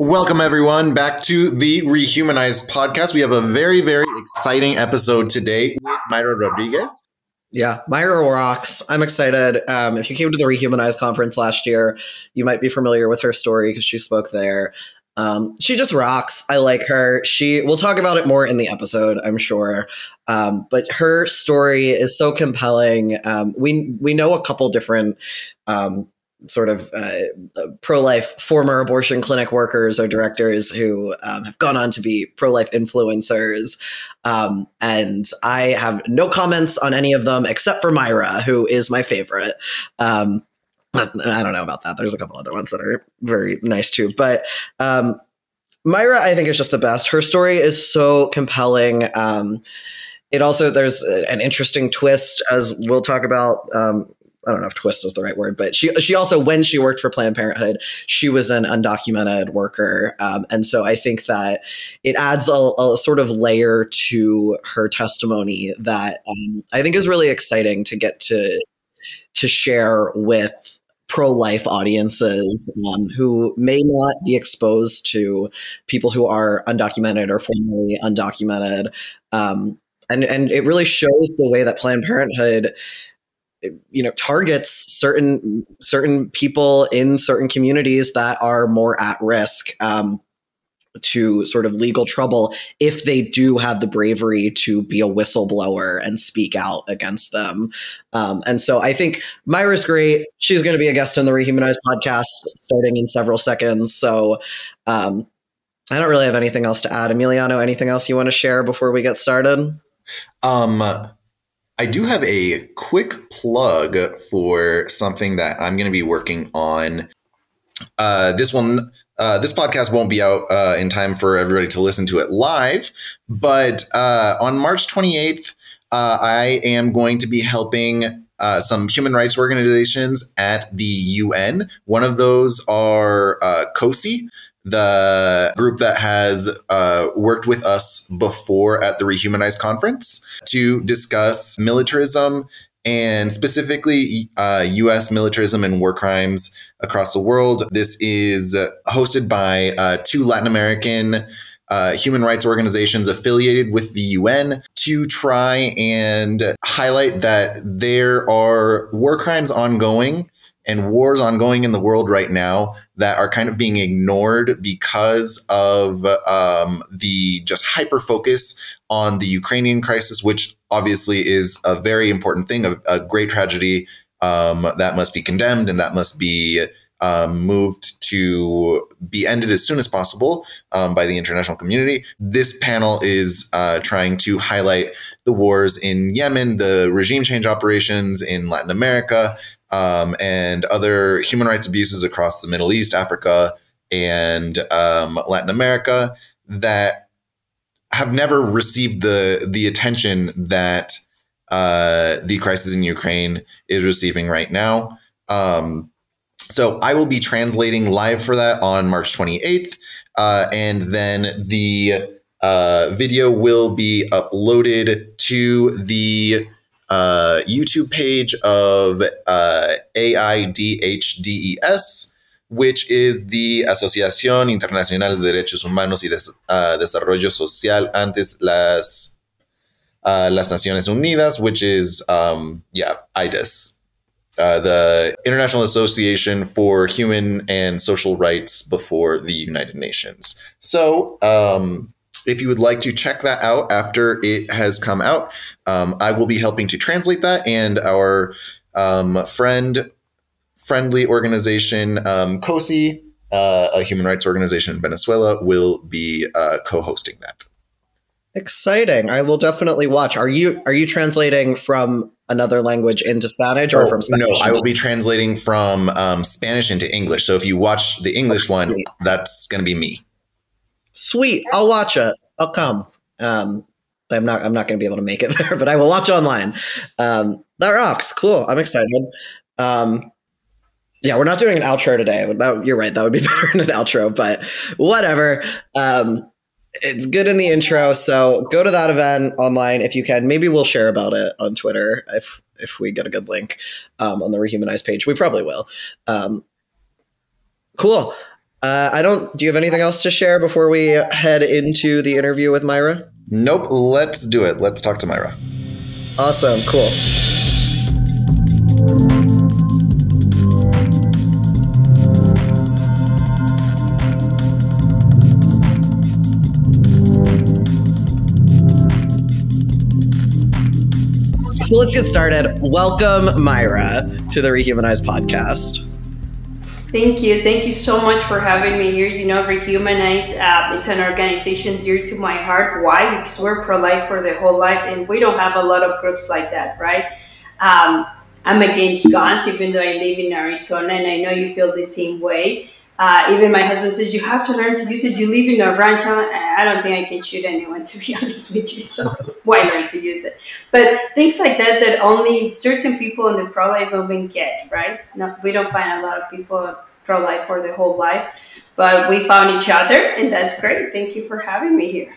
Welcome, everyone, back to the Rehumanized podcast. We have a very, very exciting episode today with Mayra Rodriguez. Yeah, Mayra rocks. I'm excited. Um, if you came to the Rehumanized conference last year, you might be familiar with her story because she spoke there. Um, she just rocks. I like her. She. We'll talk about it more in the episode, I'm sure. Um, but her story is so compelling. Um, we we know a couple different um, sort of uh, pro-life former abortion clinic workers or directors who um, have gone on to be pro-life influencers. Um, and i have no comments on any of them except for mayra who is my favorite. Um, i don't know about that. There's a couple other ones that are very nice too. But um, mayra i think is just the best. Her story is so compelling. Um, it also there's an interesting twist as we'll talk about um, I don't know if twist is the right word, but she she also when she worked for Planned Parenthood, she was an undocumented worker, um, and so I think that it adds a, a, sort of layer to her testimony that um, I think is really exciting to get to to share with pro-life audiences um, who may not be exposed to people who are undocumented or formerly undocumented. Um, and and it really shows the way that planned parenthood you know targets certain certain people in certain communities that are more at risk um, to sort of legal trouble if they do have the bravery to be a whistleblower and speak out against them. Um, and so I think Mayra's great. She's going to be a guest on the Rehumanized podcast starting in several seconds. So um, I don't really have anything else to add. Emiliano, anything else you want to share before we get started? Um, I do have a quick plug for something that I'm going to be working on. Uh, this one, uh, this podcast won't be out uh, in time for everybody to listen to it live, but uh, on March 28th, uh, I am going to be helping uh, some human rights organizations at the UN. One of those are COSI, the group that has uh, worked with us before at the Rehumanized conference to discuss militarism and specifically uh, US militarism and war crimes across the world. This is hosted by uh, two Latin American uh, human rights organizations affiliated with the UN to try and highlight that there are war crimes ongoing and wars ongoing in the world right now that are kind of being ignored because of um, the just hyper focus on the Ukrainian crisis, which obviously is a very important thing, a, a great tragedy um, that must be condemned and that must be um, moved to be ended as soon as possible um, by the international community. This panel is uh, trying to highlight the wars in Yemen, the regime change operations in Latin America, um, and other human rights abuses across the Middle East, Africa, and um, Latin America that have never received the the attention that uh, the crisis in Ukraine is receiving right now. Um, so I will be translating live for that on March 28th, uh, and then the uh, video will be uploaded to the uh, YouTube page of uh, AIDHDES, which is the Asociación Internacional de Derechos Humanos y Des uh, Desarrollo Social antes las, uh, las Naciones Unidas, which is, um, yeah, IDES. Uh, the International Association for Human and Social Rights before the United Nations. So, um, if you would like to check that out after it has come out, um, I will be helping to translate that, and our um, friend, friendly organization, um, COSI, uh, a human rights organization in Venezuela, will be uh, co-hosting that. Exciting! I will definitely watch. Are you are you translating from another language into Spanish or oh, from Spanish? No, I will be translating from um, Spanish into English. So if you watch the English one, that's going to be me. Sweet. I'll watch it. I'll come. Um, I'm not. I'm not going to be able to make it there, but I will watch online. Um, that rocks. Cool. I'm excited. Um, yeah, we're not doing an outro today. That, you're right. That would be better in an outro, but whatever. Um, it's good in the intro. So go to that event online if you can. Maybe we'll share about it on Twitter if if we get a good link um, on the Rehumanized page. We probably will. Um, cool. Uh, I don't. Do you have anything else to share before we head into the interview with Mayra? Nope. Let's do it. Let's talk to Mayra. Awesome. Cool. So let's get started. Welcome, Mayra, to the Rehumanized podcast. Thank you. Thank you so much for having me here. You know, Rehumanize, uh, it's an organization dear to my heart. Why? Because we're pro life for the whole life, and we don't have a lot of groups like that, right? Um, I'm against guns, even though I live in Arizona, and I know you feel the same way. Uh, even my husband says you have to learn to use it. You live in a ranch. I don't think I can shoot anyone, to be honest with you. So why learn to use it? But things like that that only certain people in the pro life movement get, right? No, we don't find a lot of people pro life for the whole life, but we found each other, and that's great. Thank you for having me here.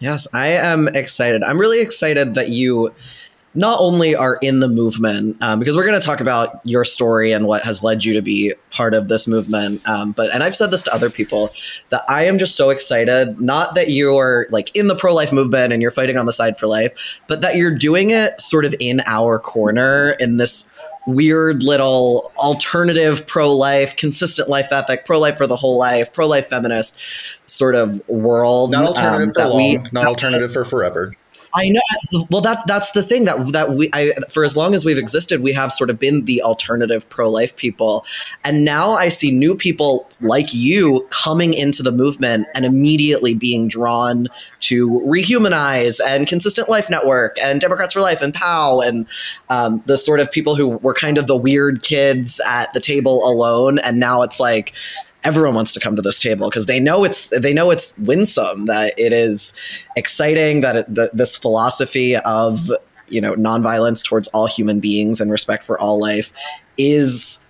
Yes, I am excited. I'm really excited that you not only are in the movement, um, because we're going to talk about your story and what has led you to be part of this movement. Um, but and I've said this to other people that I am just so excited. Not that you're like in the pro life movement and you're fighting on the side for life, but that you're doing it sort of in our corner in this weird little alternative pro life, consistent life ethic, pro life for the whole life, pro life feminist sort of world. Not alternative um, for long, we, not alternative for forever. I know. Well, that that's the thing that that we I, for as long as we've existed, we have sort of been the alternative pro life people, and now I see new people like you coming into the movement and immediately being drawn to rehumanize and consistent life network and Democrats for Life and POW and um, the sort of people who were kind of the weird kids at the table alone, and now it's like everyone wants to come to this table because they know it's they know it's winsome that it is exciting that, it, that this philosophy of you know nonviolence towards all human beings and respect for all life is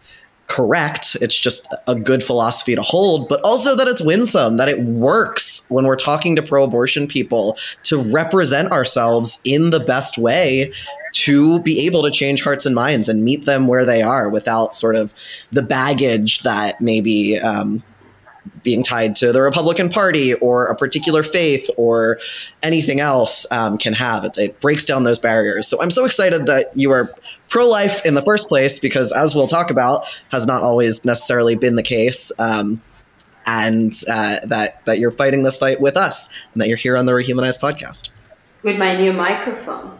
correct. It's just a good philosophy to hold, but also that it's winsome, that it works when we're talking to pro abortion people to represent ourselves in the best way to be able to change hearts and minds and meet them where they are without sort of the baggage that maybe um, being tied to the Republican Party or a particular faith or anything else um, can have. It, it, breaks down those barriers. So I'm so excited that you are pro life in the first place because, as we'll talk about, has not always necessarily been the case. Um, and uh, that that you're fighting this fight with us, and that you're here on the Rehumanized podcast with my new microphone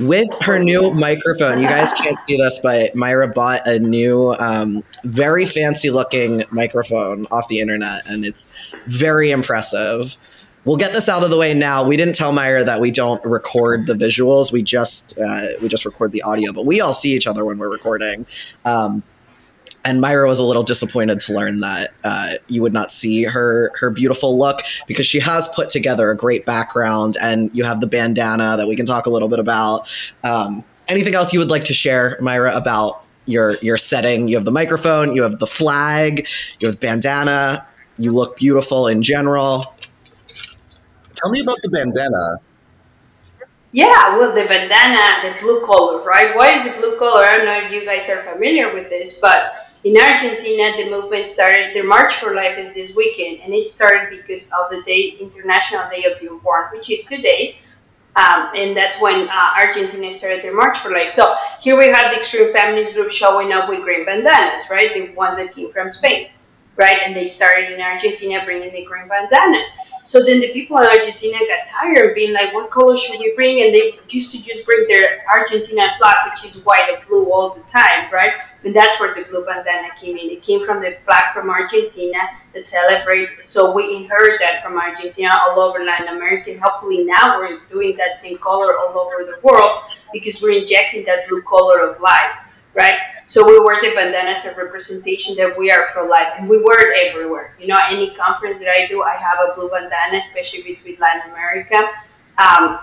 with her new microphone. You guys can't see this, but Mayra bought a new, um, very fancy looking microphone off the internet, and it's very impressive. We'll get this out of the way now. We didn't tell Mayra that we don't record the visuals. We just uh, we just record the audio, but we all see each other when we're recording. Um, and Mayra was a little disappointed to learn that uh, you would not see her her beautiful look because she has put together a great background, and you have the bandana that we can talk a little bit about. Um, anything else you would like to share, Mayra, about your your setting? You have the microphone, you have the flag, you have the bandana. You look beautiful in general. Tell me about the bandana. Yeah, well, the bandana, the blue color, right? Why is the blue color? I don't know if you guys are familiar with this, but in Argentina, the movement started, the March for Life is this weekend, and it started because of the day, International Day of the Unborn, which is today. Um, and that's when uh, Argentina started their March for Life. So here we have the extreme feminist group showing up with green bandanas, right? The ones that came from Spain right? And they started in Argentina bringing the green bandanas. So then the people in Argentina got tired of being like, what color should we bring? And they used to just bring their Argentinian flag, which is white and blue all the time, right? And that's where the blue bandana came in. It came from the flag from Argentina that celebrate. So we inherit that from Argentina all over Latin America. And hopefully now we're doing that same color all over the world because we're injecting that blue color of life, right? So we wear the bandana as a representation that we are pro-life, and we wear it everywhere. You know, any conference that I do, I have a blue bandana, especially between Latin America. Um,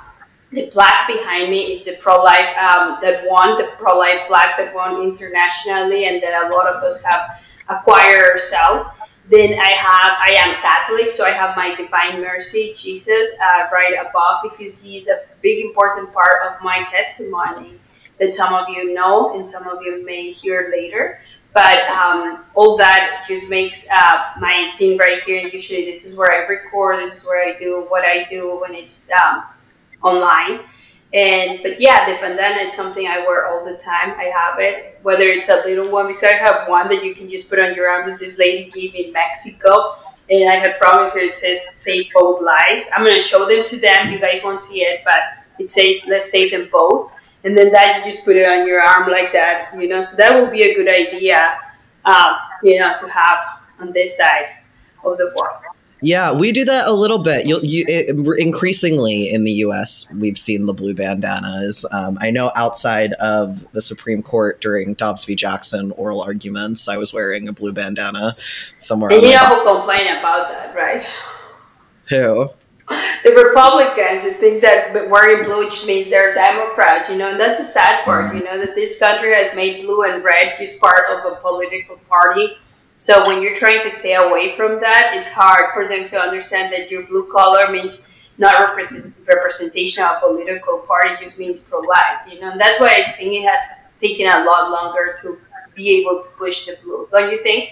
the plaque behind me is a pro-life um, that won the pro-life flag that won internationally, and that a lot of us have acquired ourselves. Then I have I am Catholic, so I have my Divine Mercy, Jesus, uh, right above because he is a big important part of my testimony that some of you know and some of you may hear later. But um, all that just makes uh, my scene right here. And usually, this is where I record. This is where I do what I do when it's um, online. And but yeah, the bandana is something I wear all the time. I have it, whether it's a little one because I have one that you can just put on your arm that this lady gave me in Mexico, and I had promised her it says "Save both lives." I'm gonna show them to them. You guys won't see it, but it says "Let's save them both." And then that you just put it on your arm like that, you know. So that would be a good idea, um, you know, to have on this side of the world. Yeah, we do that a little bit. You'll, you it, increasingly in the U.S. We've seen the blue bandanas. Um, I know outside of the Supreme Court during Dobbs v. Jackson oral arguments, I was wearing a blue bandana somewhere. And you who complain about that, right? Who? The Republicans think that wearing blue just means they're Democrats, you know, and that's a sad part, mm-hmm. you know, that this country has made blue and red just part of a political party so when you're trying to stay away from that, it's hard for them to understand that your blue collar means not rep- representation of a political party, just means pro-life. You know, and that's why I think it has taken a lot longer to be able to push the blue. Don't you think?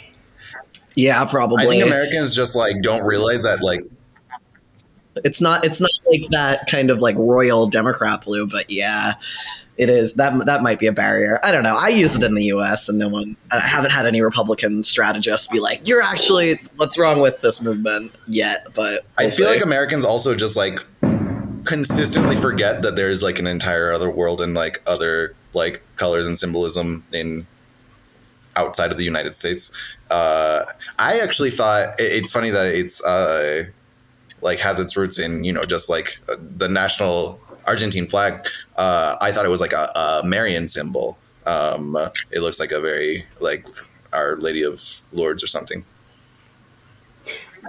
Yeah, probably. I think Americans just like don't realize that like it's not it's not like that kind of like royal Democrat blue, but yeah it is that that might be a barrier. I don't know. I use it in the U.S. and no one. I haven't had any Republican strategists be like, "You're actually what's wrong with this movement?" Yet, but we'll I feel like Americans also just like consistently forget that there's like an entire other world and like other like colors and symbolism in outside of the United States. Uh, I actually thought it's funny that it's uh, like has its roots in you know just like uh, the national Argentine flag, uh, I thought it was like a, a Marian symbol. Um, it looks like a very like Our Lady of Lourdes or something.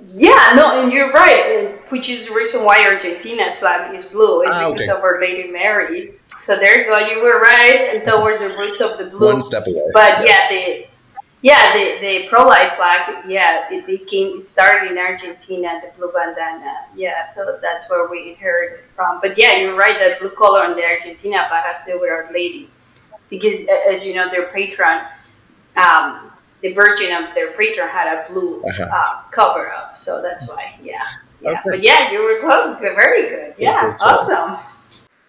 Yeah, no, and you're right, and which is the reason why Argentina's flag is blue. It's ah, because okay. of Our Lady Mary. So there you go. You were right, and towards the roots of the blue. One step away. But yeah, yeah the yeah, the, the pro life flag, yeah, it, it came, it started in Argentina, the blue bandana. Yeah, so that's where we inherited from. But yeah, you're right, the blue color on the Argentina flag has to do with Our Lady. Because, as you know, their patron, um, the Virgin of their patron had a blue uh-huh. uh, cover up. So that's why, yeah. yeah. Okay. But yeah, you were close. Very good. Yeah, awesome.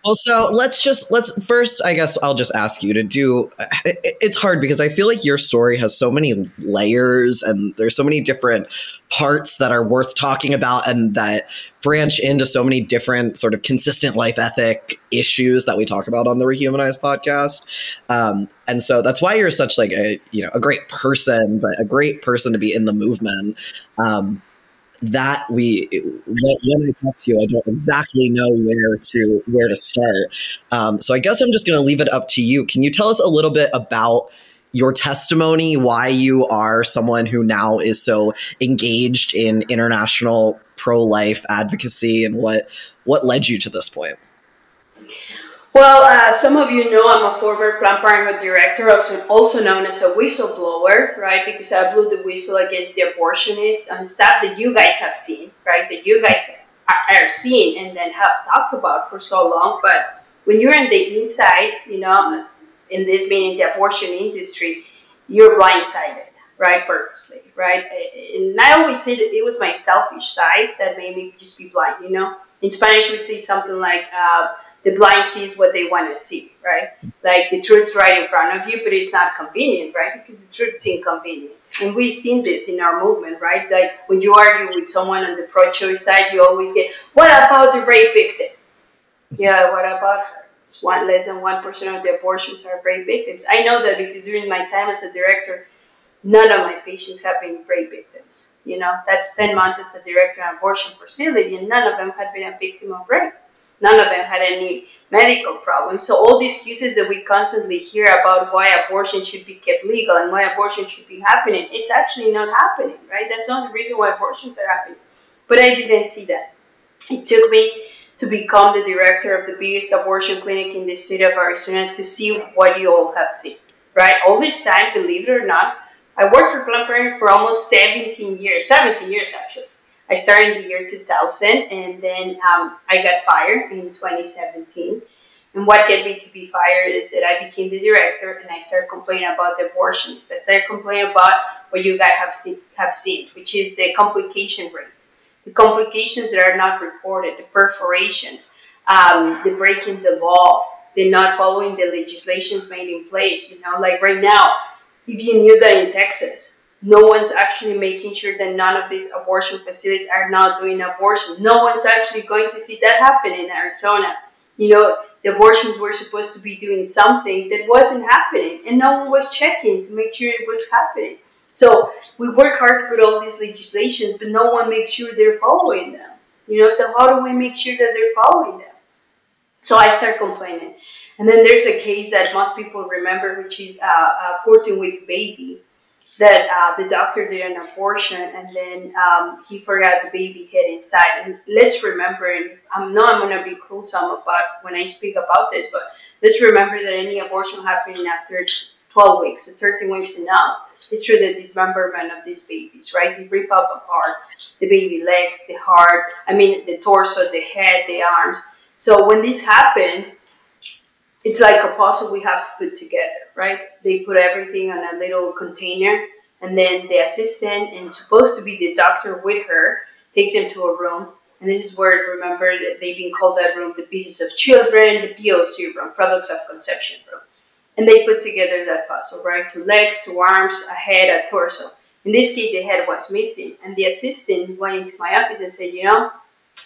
Well, so let's just let's first. I guess I'll just ask you to do. It, it's hard because I feel like your story has so many layers, and there's so many different parts that are worth talking about, and that branch into so many different sort of consistent life ethic issues that we talk about on the Rehumanized podcast. Um, and so that's why you're such like a you know a great person, but a great person to be in the movement. Um, that we when I talk to you, I don't exactly know where to where to start. Um, so I guess I'm just going to leave it up to you. Can you tell us a little bit about your testimony, why you are someone who now is so engaged in international pro life advocacy, and what what led you to this point? Well, uh, some of you know I'm a former Planned Parenthood director, also, also known as a whistleblower, right? Because I blew the whistle against the abortionist and stuff that you guys have seen, right? That you guys are seeing and then have talked about for so long. But when you're in the inside, you know, in this meaning the abortion industry, you're blindsided, right? Purposely, right? And I always said it was my selfish side that made me just be blind, you know? In Spanish, we say something like uh, the blind sees what they want to see, right? Like the truth's right in front of you, but it's not convenient, right? Because the truth's inconvenient. And we've seen this in our movement, right? Like when you argue with someone on the pro choice side, you always get, what about the rape victim? Yeah, what about her? It's one less than 1% of the abortions are rape victims. I know that because during my time as a director, none of my patients have been rape victims. You know, that's 10 months as a director of abortion facility, and none of them had been a victim of rape. None of them had any medical problems. So all these excuses that we constantly hear about why abortion should be kept legal and why abortion should be happening, it's actually not happening, right? That's not the reason why abortions are happening. But I didn't see that. It took me to become the director of the biggest abortion clinic in the state of Arizona to see what you all have seen, right? All this time, believe it or not, I worked for Planned Parenthood for almost 17 years, 17 years actually. I started in the year 2000 and then um, I got fired in 2017. And what get me to be fired is that I became the director and I started complaining about the abortions. I started complaining about what you guys have seen, have seen, which is the complication rate, the complications that are not reported, the perforations, um, the breaking the law, the not following the legislations made in place. You know, like right now, if you knew that in Texas, no one's actually making sure that none of these abortion facilities are not doing abortion. No one's actually going to see that happen in Arizona. You know, the abortions were supposed to be doing something that wasn't happening, and no one was checking to make sure it was happening. So we work hard to put all these legislations, but no one makes sure they're following them. You know, so how do we make sure that they're following them? So I start complaining. And then there's a case that most people remember, which is a 14 week baby that uh, the doctor did an abortion and then um, he forgot the baby head inside. And let's remember, and I'm not I'm going to be cruel some about when I speak about this, but let's remember that any abortion happening after 12 weeks or 13 weeks and up, it's through the dismemberment of these babies, right? They rip up apart the baby legs, the heart, I mean, the torso, the head, the arms. So when this happens, it's like a puzzle we have to put together, right? They put everything on a little container, and then the assistant and supposed to be the doctor with her takes him to a room. And this is where remember that they've been called that room the pieces of children, the POC room, products of conception room. And they put together that puzzle, right? Two legs, two arms, a head, a torso. In this case, the head was missing. And the assistant went into my office and said, you know,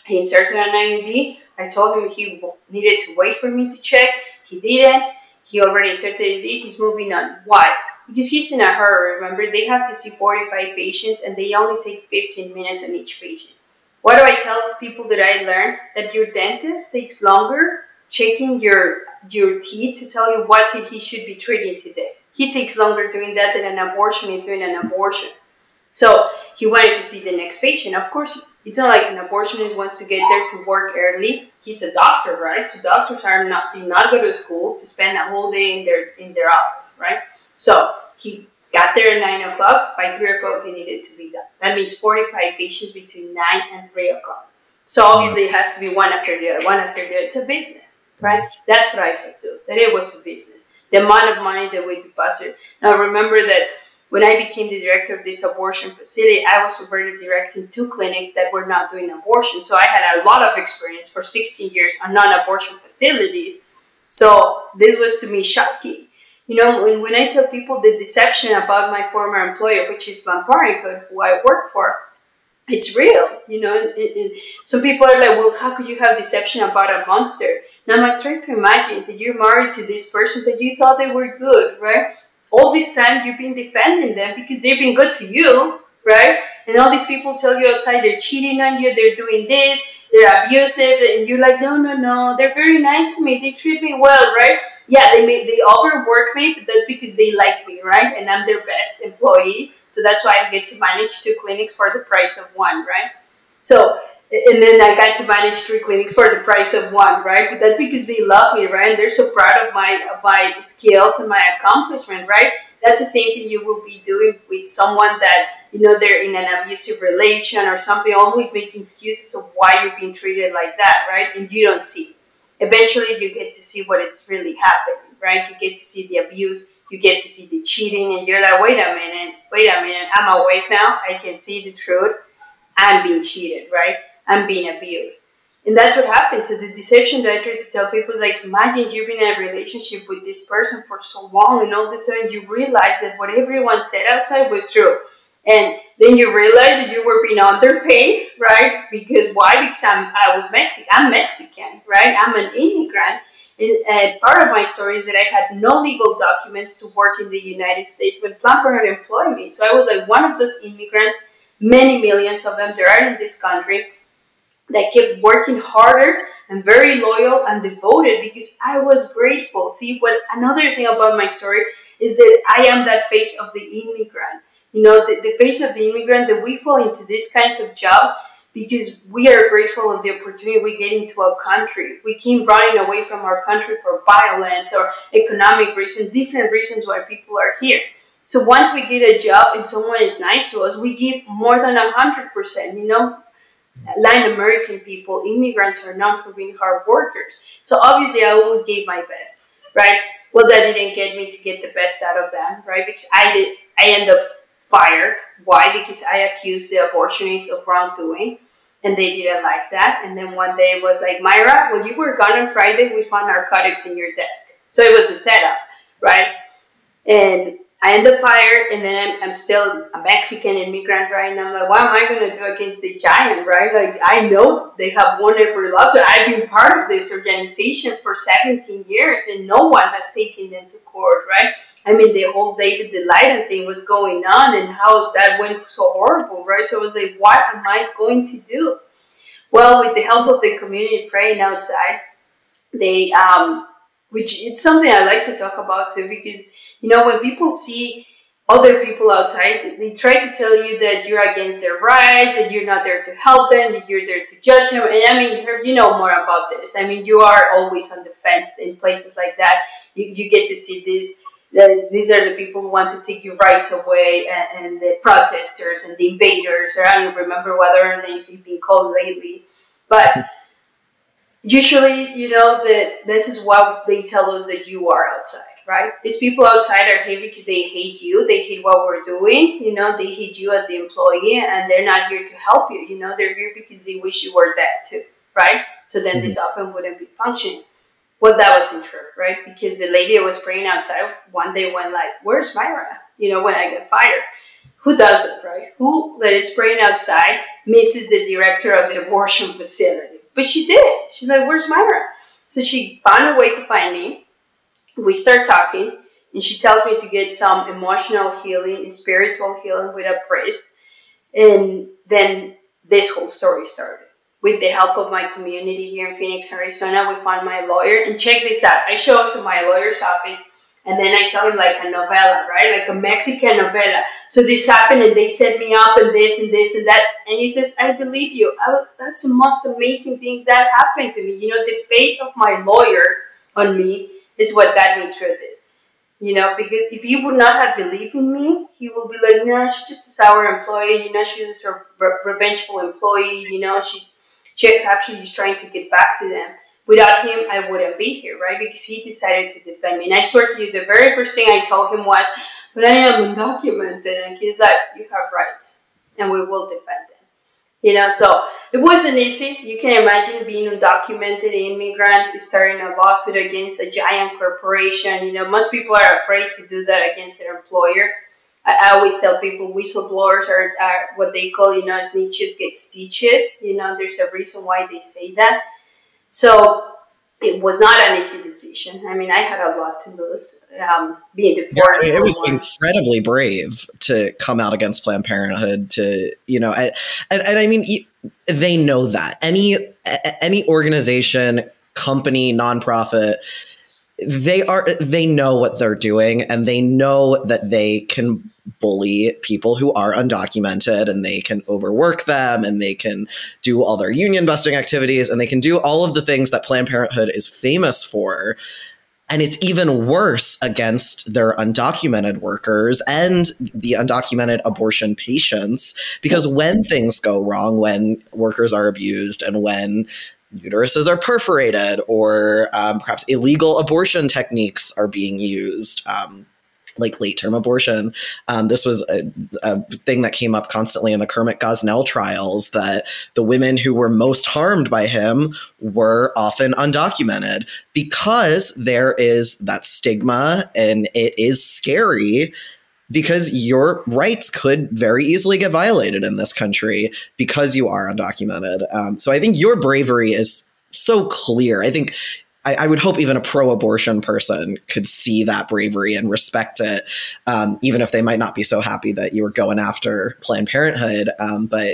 he inserted an IUD. I told him he needed to wait for me to check. He didn't. He already inserted it. He's moving on. Why? Because he's in a hurry. Remember, they have to see 45 patients and they only take 15 minutes on each patient. What do I tell people that I learned? That your dentist takes longer checking your your teeth to tell you what teeth he should be treating today. He takes longer doing that than an abortion is doing an abortion. So he wanted to see the next patient. Of course, it's not like an abortionist wants to get there to work early. He's a doctor, right? So doctors are not do not go to school to spend a whole day in their in their office, right? So he got there at nine o'clock. By three o'clock, he needed to be done. That means forty-five patients between nine and three o'clock. So obviously, it has to be one after the other, one after the other. It's a business, right? That's what I said too. That it was a business. The amount of money that we deposited. Now remember that when I became the director of this abortion facility, I was already directing two clinics that were not doing abortion. So I had a lot of experience for 16 years on non abortion facilities. So this was to me shocking. You know, when, when I tell people the deception about my former employer, which is Planned Parenthood, who I work for, it's real. You know, it, it, some people are like, well, how could you have deception about a monster? And I'm like, trying to imagine that you're married to this person that you thought they were good, right? All this time you've been defending them because they've been good to you, right? And all these people tell you outside they're cheating on you, they're doing this, they're abusive, and you're like, no, no, no, they're very nice to me, they treat me well, right? Yeah, they may they overwork me, but that's because they like me, right? And I'm their best employee, so that's why I get to manage two clinics for the price of one, right? So and then I got to manage three clinics for the price of one, right? But that's because they love me, right? And they're so proud of my of my skills and my accomplishment, right? That's the same thing you will be doing with someone that you know they're in an abusive relation or something, always making excuses of why you're being treated like that, right? And you don't see. Eventually, you get to see what it's really happening, right? You get to see the abuse, you get to see the cheating, and you're like, wait a minute, wait a minute, I'm awake now. I can see the truth. I'm being cheated, right? I'm being abused. And that's what happens. So the deception that I try to tell people is like, imagine you've been in a relationship with this person for so long, and all of a sudden you realize that what everyone said outside was true. And then you realize that you were being underpaid, right? Because why? Because I'm, I was Mexican. I'm Mexican, right? I'm an immigrant. And, part of my story is that I had no legal documents to work in the United States when Planned Parenthood employed me. So I was like one of those immigrants, many millions of them there are in this country that kept working harder and very loyal and devoted because I was grateful. See, what another thing about my story is that I am that face of the immigrant. You know, the, the face of the immigrant that we fall into these kinds of jobs because we are grateful of the opportunity we get into our country. We keep running away from our country for violence or economic reasons, different reasons why people are here. So once we get a job and someone is nice to us, we give more than a hundred percent. You know, Latin American people, immigrants are known for being hard workers. So obviously, I always gave my best, right? Well, that didn't get me to get the best out of them, right? Because I did, I end up fired. Why? Because I accused the abortionists of wrongdoing, and they didn't like that. And then one day it was like, Mayra, well, you were gone on Friday. We found narcotics in your desk. So it was a setup, right? And I end up fired, and then I'm, I'm still a Mexican immigrant, right? And I'm like, what am I going to do against the giant, right? Like, I know they have won every lawsuit. I've been part of this organization for 17 years, and no one has taken them to court, right? I mean, the whole David Daleiden thing was going on, and how that went so horrible, right? So I was like, what am I going to do? Well, with the help of the community praying outside, they, um, which it's something I like to talk about too, because you know, when people see other people outside, they try to tell you that you're against their rights, and you're not there to help them, that you're there to judge them. And I mean, you know more about this. I mean, you are always on the fence in places like that. You, you get to see this. These are the people who want to take your rights away, and, and the protesters and the invaders. Or I don't remember what other names you've been called lately, but usually, you know that this is what they tell us that you are outside right? These people outside are here because they hate you. They hate what we're doing. You know, they hate you as the employee, and they're not here to help you. You know, they're here because they wish you were dead too, right? So then mm-hmm. this open wouldn't be functioning. Well, that wasn't true, right? Because the lady that was praying outside one day went like, "Where's Mayra? You know, when I get fired. Who does it, right? Who that it's praying outside misses the director of the abortion facility? But she did. She's like, "Where's Mayra? So she found a way to find me we start talking and she tells me to get some emotional healing and spiritual healing with a priest. And then this whole story started. With the help of my community here in phoenix arizona we found my lawyer. And check this out. I show up to my lawyer's office and then i tell him like a novella right? Like a mexican novella so this happened and they set me up and this and this and that. And he says i believe you. I, that's the most amazing thing that happened to me. You know the faith of my lawyer on me is what got me through this. You know, because if he would not have believed in me, he will be like, no, she's just a sour employee. You know, she's a re- revengeful employee. You know, she she's actually just trying to get back to them. Without him, I wouldn't be here, right? Because he decided to defend me. And I swear to you, the very first thing I told him was, but I am undocumented. And he's like, you have rights, and we will defend them. You know, so it wasn't easy. You can imagine being undocumented immigrant starting a lawsuit against a giant corporation. You know, most people are afraid to do that against their employer. I, I always tell people whistleblowers are, are what they call, you know, snitches get stitches. You know, there's a reason why they say that. So it was not an easy decision. I mean, I had a lot to lose. Um, being deported. Yeah, it was incredibly brave to come out against Planned Parenthood. To you know, and, and, and I mean, they know that any any organization, company, nonprofit they are they know what they're doing and they know that they can bully people who are undocumented and they can overwork them and they can do all their union busting activities and they can do all of the things that Planned Parenthood is famous for and it's even worse against their undocumented workers and the undocumented abortion patients because when things go wrong when workers are abused and when uteruses are perforated or um, perhaps illegal abortion techniques are being used. Um, like late term abortion. Um, this was a, a, thing that came up constantly in the Kermit Gosnell trials that the women who were most harmed by him were often undocumented because there is that stigma and it is scary because your rights could very easily get violated in this country because you are undocumented. Um, so I think your bravery is so clear. I think I, I would hope even a pro-abortion person could see that bravery and respect it, um, even if they might not be so happy that you were going after Planned Parenthood. Um, but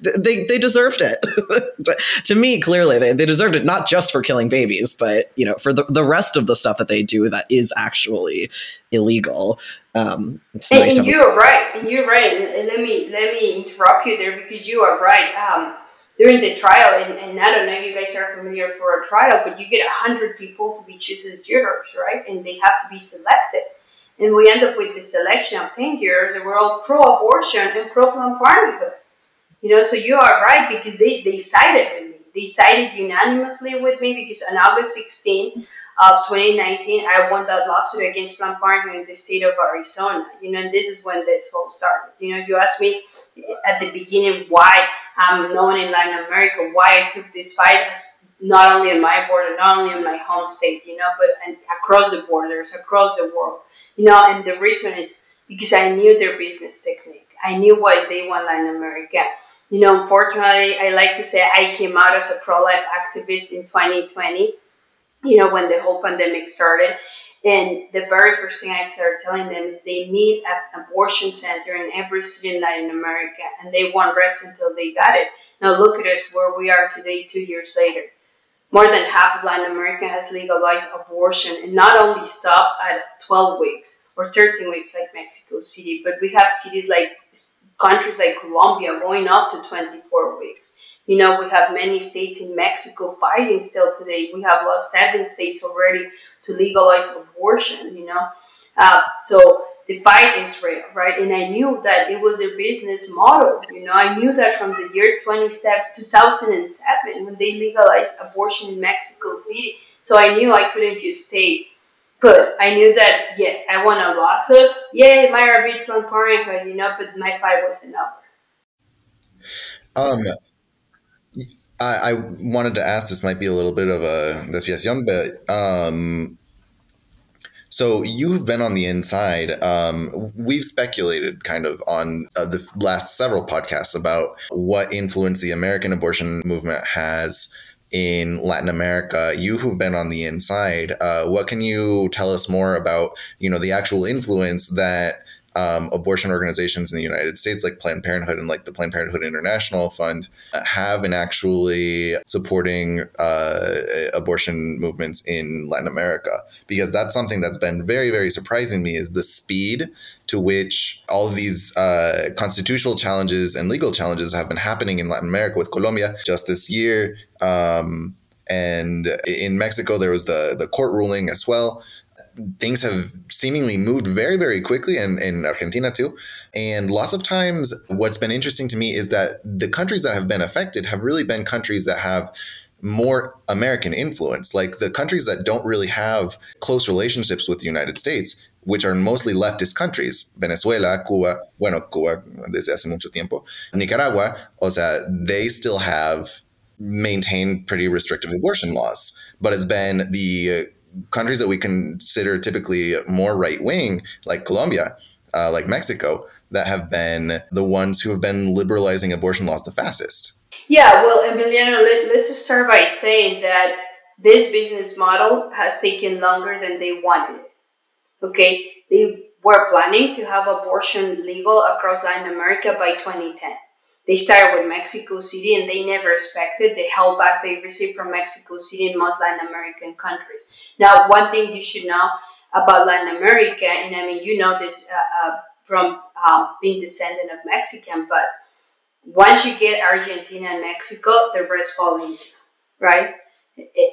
they they deserved it. to, me, clearly, they, they deserved it not just for killing babies, but you know for the, the rest of the stuff that they do that is actually illegal. Um, and, nice and you're right. And you're right. And let me let me interrupt you there because you are right. Um, during the trial, and, and, I don't know if you guys are familiar for a trial, but you get a hundred people to be chosen as jurors, right? And they have to be selected. And we end up with the selection of 10 jurors, and we're all pro-abortion and pro-Planned Parenthood. You know, so you are right because they, they sided with me. They sided unanimously with me because on August 16 of 2019, I won that lawsuit against Planned Parenthood in the state of Arizona. You know, and this is when this whole started. You know, you asked me at the beginning why I'm known in Latin America, why I took this fight as not only in my border, not only in my home state, you know, but and across the borders, across the world, you know. And the reason is because I knew their business technique. I knew why they want Latin America. You know, unfortunately, I like to say I came out as a pro-life activist in 2020. You know, when the whole pandemic started, and the very first thing I started telling them is they need an abortion center in every city in Latin America, and they won't rest until they got it. Now look at us where we are today, two years later more than half of Latin America has legalized abortion and not only stop at 12 weeks or 13 weeks like Mexico City, but we have cities like countries like Colombia going up to 24 weeks. You know, we have many states in Mexico fighting still today. We have lost seven states already to legalize abortion, you know. Uh, so the fight Israel, right? And I knew that it was a business model. You know, I knew that from the year 27, 2007 when they legalized abortion in Mexico City. So I knew I couldn't just stay put. I knew that, yes, I won a lawsuit. Yay, Mayra beat Planned Parenthood, you know, but my fight wasn't over. Um, I, I wanted to ask, this might be a little bit of a this desviación, but um, so you've been on the inside. Um, we've speculated kind of on uh, the last several podcasts about what influence the American abortion movement has in Latin America. You who've been on the inside, uh, what can you tell us more about? You know, the actual influence that um, abortion organizations in the United States, like Planned Parenthood and like the Planned Parenthood International Fund, have in actually supporting uh, abortion movements in Latin America. Because that's something that's been very, very surprising me is the speed to which all these uh, constitutional challenges and legal challenges have been happening in Latin America with Colombia just this year. Um, and in Mexico, there was the the court ruling as well things have seemingly moved very, very quickly, and in Argentina too. And lots of times, what's been interesting to me is that the countries that have been affected have really been countries that have more American influence. Like the countries that don't really have close relationships with the United States, which are mostly leftist countries, Venezuela, Cuba, bueno, Cuba desde hace mucho tiempo, Nicaragua, o sea, they still have maintained pretty restrictive abortion laws. But it's been the countries that we consider typically more right wing, like Colombia, uh, like Mexico, that have been the ones who have been liberalizing abortion laws the fastest. Yeah, well, Emiliano, let, us just start by saying that this business model has taken longer than they wanted. Okay, they were planning to have abortion legal across Latin America by 2010 they started with Mexico City and they never expected. They held back they received from Mexico City and most Latin American countries. Now, one thing you should know about Latin America, and I mean, you know this uh, uh, from um, being descendant of Mexican, but once you get Argentina and Mexico, the rest fall into, right?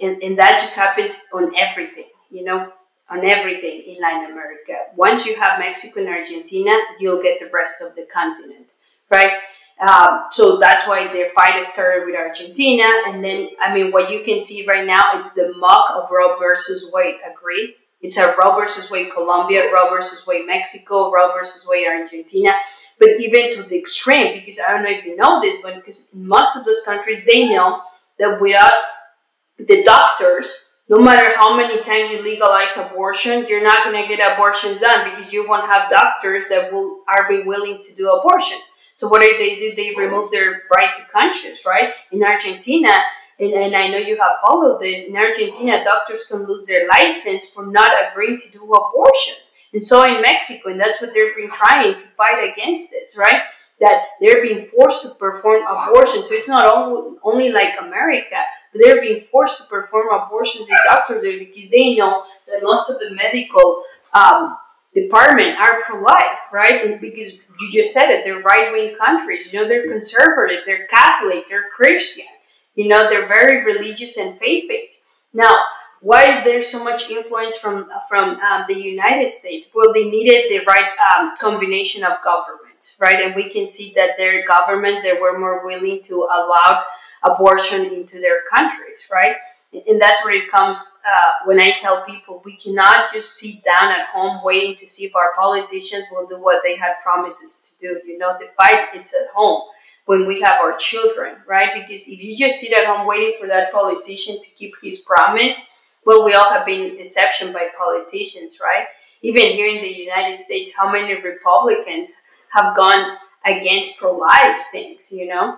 And, and that just happens on everything, you know, on everything in Latin America. Once you have Mexico and Argentina, you'll get the rest of the continent, right? Um, so that's why their fight started with Argentina. And then, I mean, what you can see right now, it's the mock of Roe versus Wade. Agree? It's a Roe versus Wade Colombia, Roe versus Wade Mexico, Roe versus Wade Argentina. But even to the extreme, because I don't know if you know this, but because most of those countries, they know that without the doctors, no matter how many times you legalize abortion, you're not going to get abortions done because you won't have doctors that will are be willing to do abortions. So what do they do? They remove their right to conscience, right? In Argentina, and, and I know you have followed this, in Argentina, doctors can lose their license for not agreeing to do abortions. And so in Mexico, and that's what they've been trying to fight against this, right? That they're being forced to perform abortions. So it's not only, only like America, but they're being forced to perform abortions, these doctors, because they know that most of the medical um, department are pro-life, right? And because you just said it, they're right-wing countries. You know, they're conservative, they're Catholic, they're Christian. You know, they're very religious and faith-based. Now, why is there so much influence from from um, the United States? Well, they needed the right um, combination of government. governments, right? And we can see that there are governments that were more willing to allow abortion into their countries, right? And that's where it comes uh, when I tell people we cannot just sit down at home waiting to see if our politicians will do what they had promises to do. You know, the fight it's at home when we have our children, right? Because if you just sit at home waiting for that politician to keep his promise, well, we all have been deception by politicians, right? Even here in the United States, how many Republicans have gone against pro-life things, you know?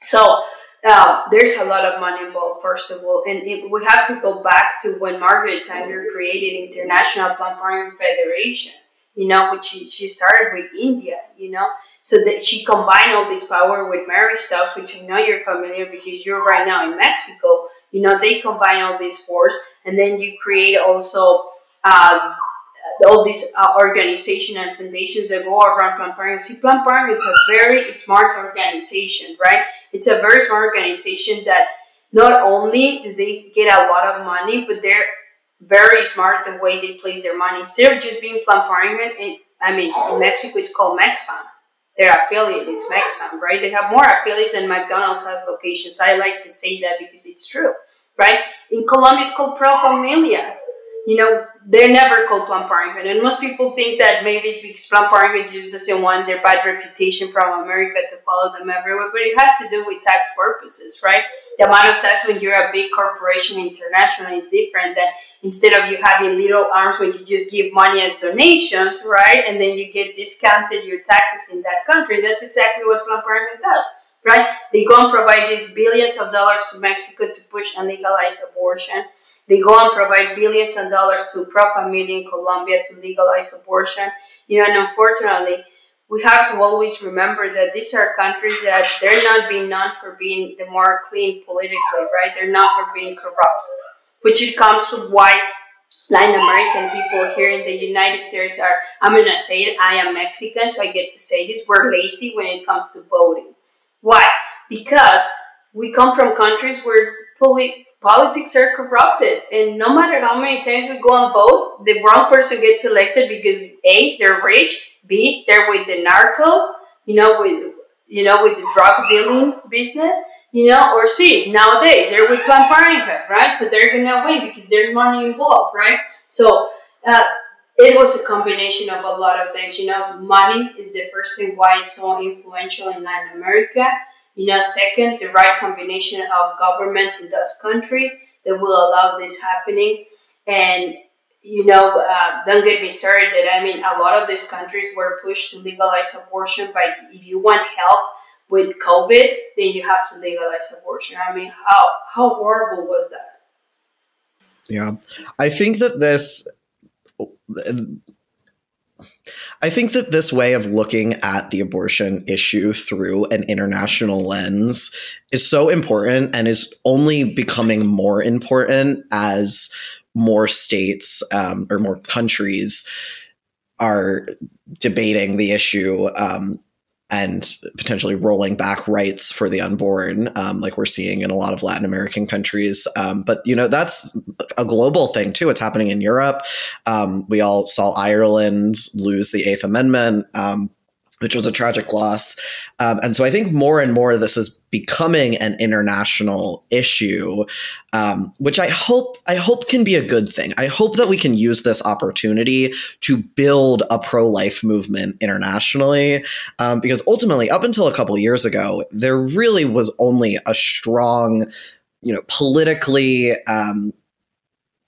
So uh, there's a lot of money involved, first of all, and it, we have to go back to when Margaret Sanger created International Planned Parenthood Federation you know, which she, she started with India, you know, so that she combined all this power with Marie Stopes, which I know you're familiar because you're right now in Mexico. You know, they combine all these force, and then you create also um, all these uh, organizations and foundations that go around Planned Parenthood. See, Planned Parenthood is a very smart organization, right? It's a very smart organization that not only do they get a lot of money, but they're very smart the way they place their money. Instead of just being Planned Parenthood, and I mean, in Mexico it's called MexFam. Their affiliate, it's MexFam, right? They have more affiliates than McDonald's has locations. I like to say that because it's true, right? In Colombia, it's called Pro Familia you know, they're never called Planned Parenthood. And most people think that maybe it's because Planned Parenthood just doesn't want their bad reputation from America to follow them everywhere. But it has to do with tax purposes, right? The amount of tax when you're a big corporation internationally is different than instead of you having little arms when you just give money as donations, right? And then you get discounted your taxes in that country. That's exactly what Planned Parenthood does. Right? They go and provide these billions of dollars to Mexico to push and legalize abortion they go and provide billions of dollars to Pro Familia in Colombia to legalize abortion. You know, and unfortunately, we have to always remember that these are countries that they're not being known for being the more clean politically, right? They're not for being corrupt, which it comes with why Latin American people here in the United States are, I'm going to say it, I am Mexican, so I get to say this, we're lazy when it comes to voting. Why? Because we come from countries where poli- politics are corrupted and no matter how many times we go and vote the wrong person gets elected because a they're rich b they're with the narcos you know with you know with the drug dealing business you know or c nowadays they're with planned parenthood right? So they're gonna win because there's money involved right? So uh, it was a combination of a lot of things you know money is the first thing why it's so influential in latin america you know, second, the right combination of governments in those countries that will allow this happening. And, you know, uh, don't get me started that I mean, a lot of these countries were pushed to legalize abortion but if you want help with COVID, then you have to legalize abortion. I mean, how, how horrible was that? Yeah. I think that this I think that this way of looking at the abortion issue through an international lens is so important and is only becoming more important as more states um, or more countries are debating the issue um, and potentially rolling back rights for the unborn, um, like we're seeing in a lot of Latin American countries. Um, but you know that's a global thing too. It's happening in Europe. Um, we all saw Ireland lose the Eighth Amendment. Which was a tragic loss. Um, and so I think more and more this is becoming an international issue, um, which I hope I hope can be a good thing. I hope that we can use this opportunity to build a pro life movement internationally, um, because ultimately, up until a couple years ago, there really was only a strong, you know, politically um,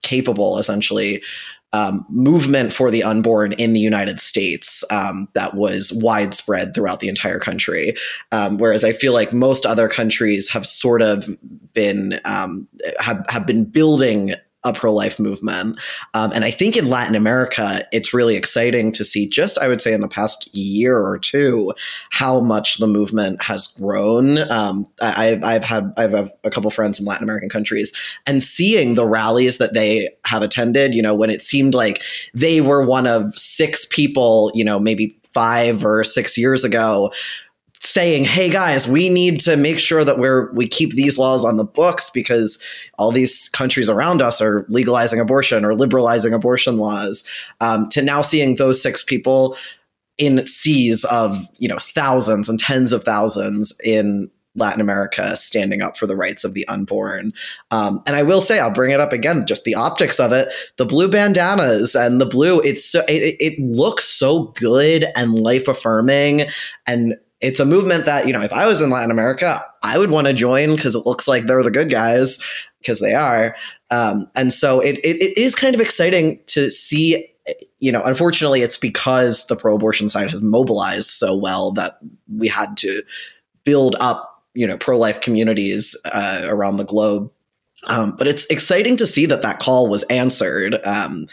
capable, essentially um, movement for the unborn in the United States um, that was widespread throughout the entire country. Um, whereas I feel like most other countries have sort of been um, have have been building a pro life movement. Um, and I think in Latin America, it's really exciting to see, just I would say in the past year or two, how much the movement has grown. Um, I, I've had I have a couple friends in Latin American countries, and seeing the rallies that they have attended, you know, when it seemed like they were one of six people, you know, maybe five or six years ago saying, "Hey guys, we need to make sure that we're we keep these laws on the books because all these countries around us are legalizing abortion or liberalizing abortion laws." Um, to now seeing those six people in seas of you know thousands and tens of thousands in Latin America standing up for the rights of the unborn. Um, and I will say, I'll bring it up again, just the optics of it, the blue bandanas and the blue, it's so, it, it looks so good and life affirming. And it's a movement that, you know, if I was in Latin America, I would want to join because it looks like they're the good guys because they are. Um, and so it, it, it is kind of exciting to see you know, unfortunately, it's because the pro abortion side has mobilized so well that we had to build up you know pro life communities uh, around the globe. Um, but it's exciting to see that that call was answered. Um,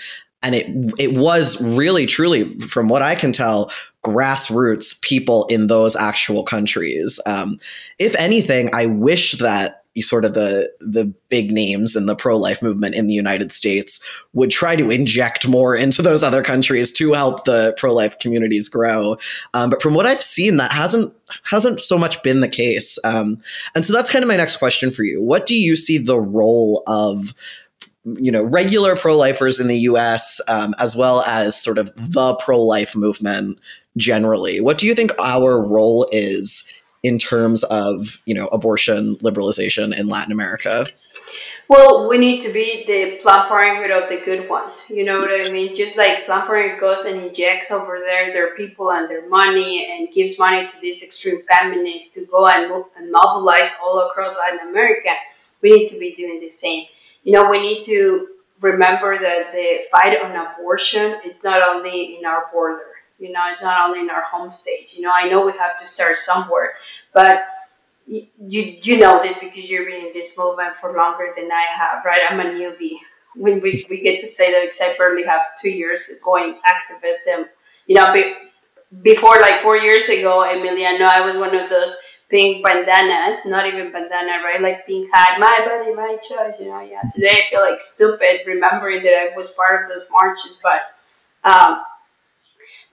and it it was really truly from what i can tell grassroots people in those actual countries um, if anything i wish that sort of the the big names in the pro life movement in the United States would try to inject more into those other countries to help the pro life communities grow. Um, but from what I've seen, that hasn't hasn't so much been the case. Um, and so that's kind of my next question for you. What do you see the role of you know regular pro-lifers in the US um, as well as sort of the pro-life movement generally what do you think our role is in terms of you know abortion liberalization in Latin America? Well, we need to be the Planned Parenthood of the good ones. You know what I mean? Just like Planned Parenthood goes and injects over there their people and their money and gives money to these extreme feminists to go and, and mobilize all across Latin America, we need to be doing the same. You know, we need to remember that the fight on abortion it's not only in our border you know, it's not only in our home state. You know, I know we have to start somewhere, but you you know this because you've been in this movement for longer than I have, right? I'm a newbie. When we, we get to say that because I barely have two years going activism. You know, be, before like four years ago, Emiliano, I was one of those pink bandanas, not even bandana, right? Like pink hat, my body, my choice, you know. Yeah. Today I feel like stupid remembering that I was part of those marches, but um,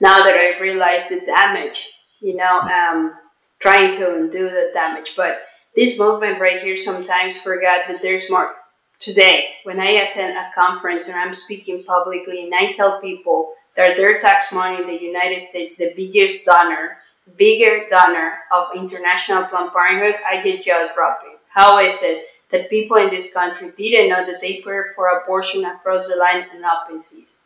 now that I've realized the damage, you know, um, trying to undo the damage. But this movement right here sometimes forgot that there's more. Today, when I attend a conference and I'm speaking publicly and I tell people that their tax money the United States, the biggest donor, bigger donor of International Planned Parenthood, I get jaw dropping. How is it that people in this country didn't know that they pay for abortion across the line and up in seas?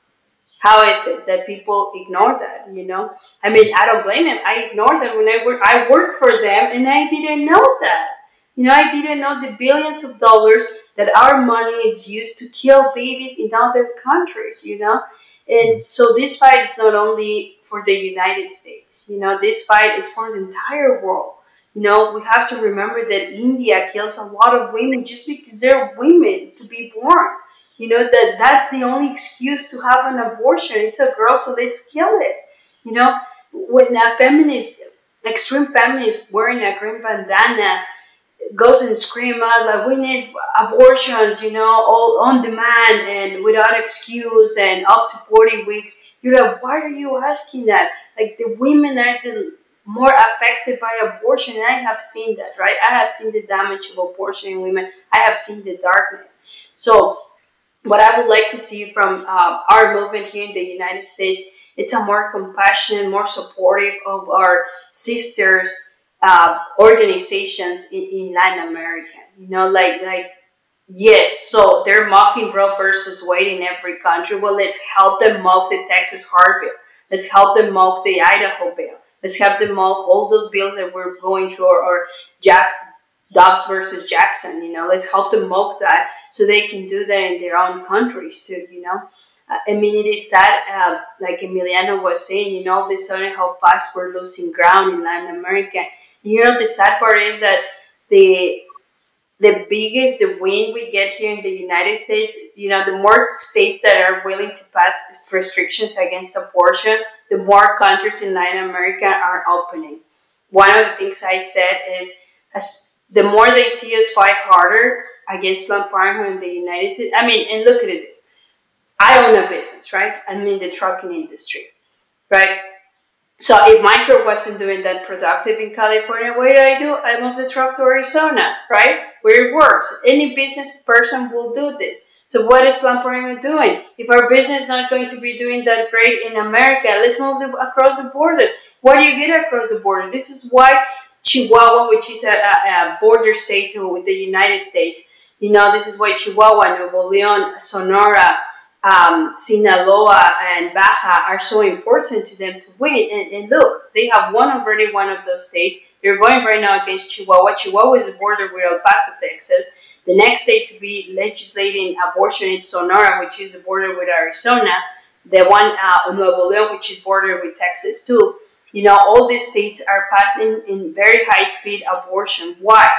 how is it that people ignore that you know i mean i don't blame them i ignored them when i work i work for them and i didn't know that you know i didn't know the billions of dollars that our money is used to kill babies in other countries you know and so this fight is not only for the united states you know this fight is for the entire world. You know we have to remember that india kills a lot of women just because they're women to be born. You know that that's the only excuse to have an abortion. It's a girl so let's kill it. You know when a feminist extreme feminist wearing a green bandana goes and scream out like we need abortions you know all on demand and without excuse and up to 40 weeks. You're like why are you asking that? Like the women are the more affected by abortion. And i have seen that right? I have seen the damage of abortion in women. I have seen the darkness. So what I would like to see from uh, our movement here in the United States, it's a more compassionate, more supportive of our sisters uh, organizations in, in Latin America. You know, like like yes, so they're mocking Roe versus Wade in every country. Well, let's help them mock the Texas Heart Bill. Let's help them mock the Idaho bill. Let's help them mock all those bills that we're going through, or, or Jack, Dobbs versus Jackson. You know, let's help them mock that so they can do that in their own countries too. You know, uh, I mean, it is sad, uh, like Emiliano was saying. You know, this suddenly how fast we're losing ground in Latin America. You know, the sad part is that the the biggest the win we get here in the United States, you know, the more states that are willing to pass restrictions against abortion, the more countries in Latin America are opening. One of the things I said is as the more they see us fight harder against Planned Parenthood in the United States, I mean, and look at this. I own a business, right? I'm in the trucking industry, right? So if my truck wasn't doing that productive in California, what did I do? I moved the truck to Arizona, right? Where it works. Any business person will do this. So what is Planned Parenthood doing? If our business is not going to be doing that great in America, let's move the, across the border. What do you get across the border? This is why Chihuahua, which is a, a border state with the United States, you know, this is why Chihuahua, Nuevo León, Sonora, um, Sinaloa, and Baja are so important to them to win. And, and, look, they have won already one of those states. They're going right now against Chihuahua. Chihuahua is the border with El Paso, Texas. The next state to be legislating abortion is Sonora, which is the border with Arizona. The one uh, Nuevo León, which is border with Texas too. You know, all these states are passing in very high speed abortion. Why?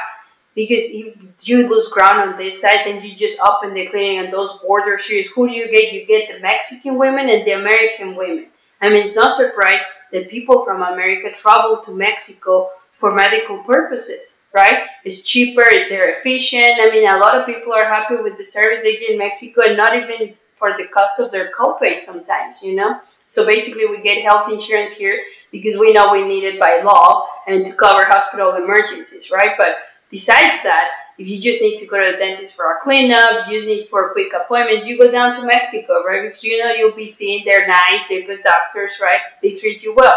Because if you lose ground on this side, then you just open the clinic and those border series. Who do you get? You get the Mexican women and the American women. I mean, it's no surprise that people from America travel to Mexico for medical purposes, right? It's cheaper, they're efficient. I mean, a lot of people are happy with the service they get in Mexico and not even for the cost of their copay sometimes, you know? So basically, we get health insurance here because we know we need it by law and to cover hospital emergencies, right? But besides that, if you just need to go to the dentist for a cleanup, you just need for quick appointments, you go down to Mexico, right? Because you know you'll be seeing they're nice, they're good doctors, right? They treat you well.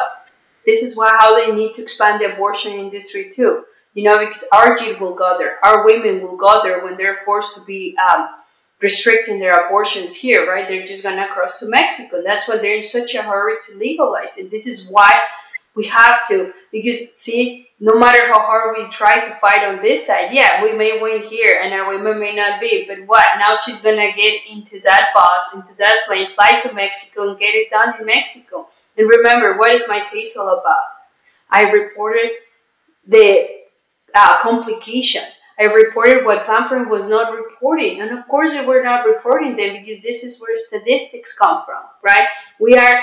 This is why how they need to expand the abortion industry too. You know, because our youth will go there, our women will go there when they're forced to be um, restricting their abortions here, right? They're just gonna cross to Mexico. That's why they're in such a hurry to legalize it. This is why we have to, because see, no matter how hard we try to fight on this side, yeah, we may win here and our women may not be, but what? Now she's gonna get into that bus, into that plane, fly to Mexico and get it done in Mexico. And remember, what is my case all about? I reported the uh, complications. I reported what Planned was not reporting. And of course, they were not reporting them because this is where statistics come from, right? We are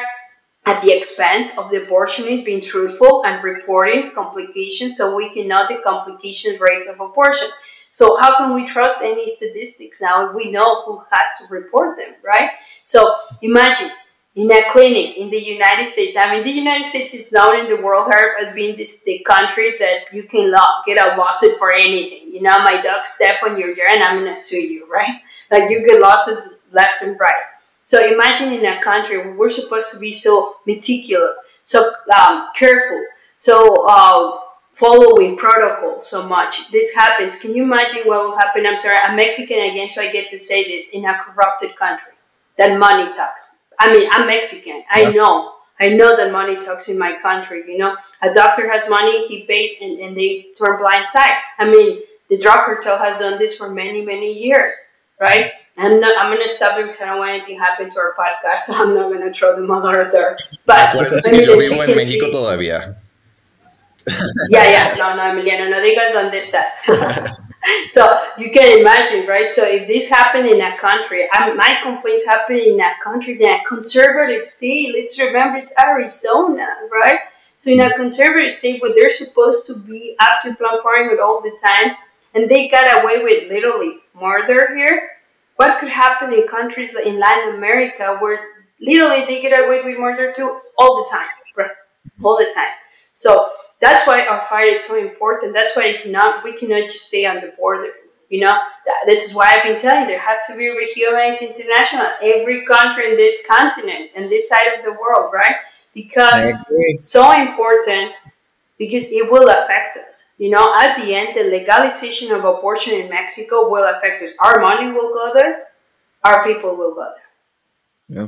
at the expense of the abortionists being truthful and reporting complications so we can know the complications rates of abortion. So how can we trust any statistics now if we know who has to report them, right? So imagine in a clinic in the United States. I mean, the United States is known in the world as being this the country that you can get a lawsuit for anything. You know, my dog step on your ear and I'm gonna sue you, right? Like you get lawsuits left and right. So imagine in a country where we're supposed to be so meticulous, so um, careful, so uh, following protocol so much. This happens. Can you imagine what will happen? I'm sorry, I'm Mexican again, so I get to say this in a corrupted country that money talks I mean, I'm Mexican. I yeah. know. I know that money talks in my country. You know, a doctor has money, he pays, and, and they turn blind side. I mean, the drug cartel has done this for many, many years, right? I'm not. I'm gonna stop them because I don't want anything happen to our podcast, so I'm not gonna throw of there. But I mean, yo vivo en México see, todavía. yeah, yeah. No, no, Emiliano, no digas dónde estás. so you can imagine, right? So if this happened in a country, I mean, my complaints happen in a country, that a conservative state. Let's remember it's Arizona, right? So in a conservative state where they're supposed to be after Planned Parenthood all the time, and they got away with literally murder here. What could happen in countries in Latin America where literally they get away with murder too all the time, right? All the time. So that's why our fight is so important. That's why cannot we cannot just stay on the border. You know, this is why I've been telling there has to be a Rehumanize International. Every country in this continent and this side of the world, right? Because it's so important because it will affect us. You know, at the end, the legalization of abortion in Mexico will affect us. Our money will go there. Our people will go there. Yeah,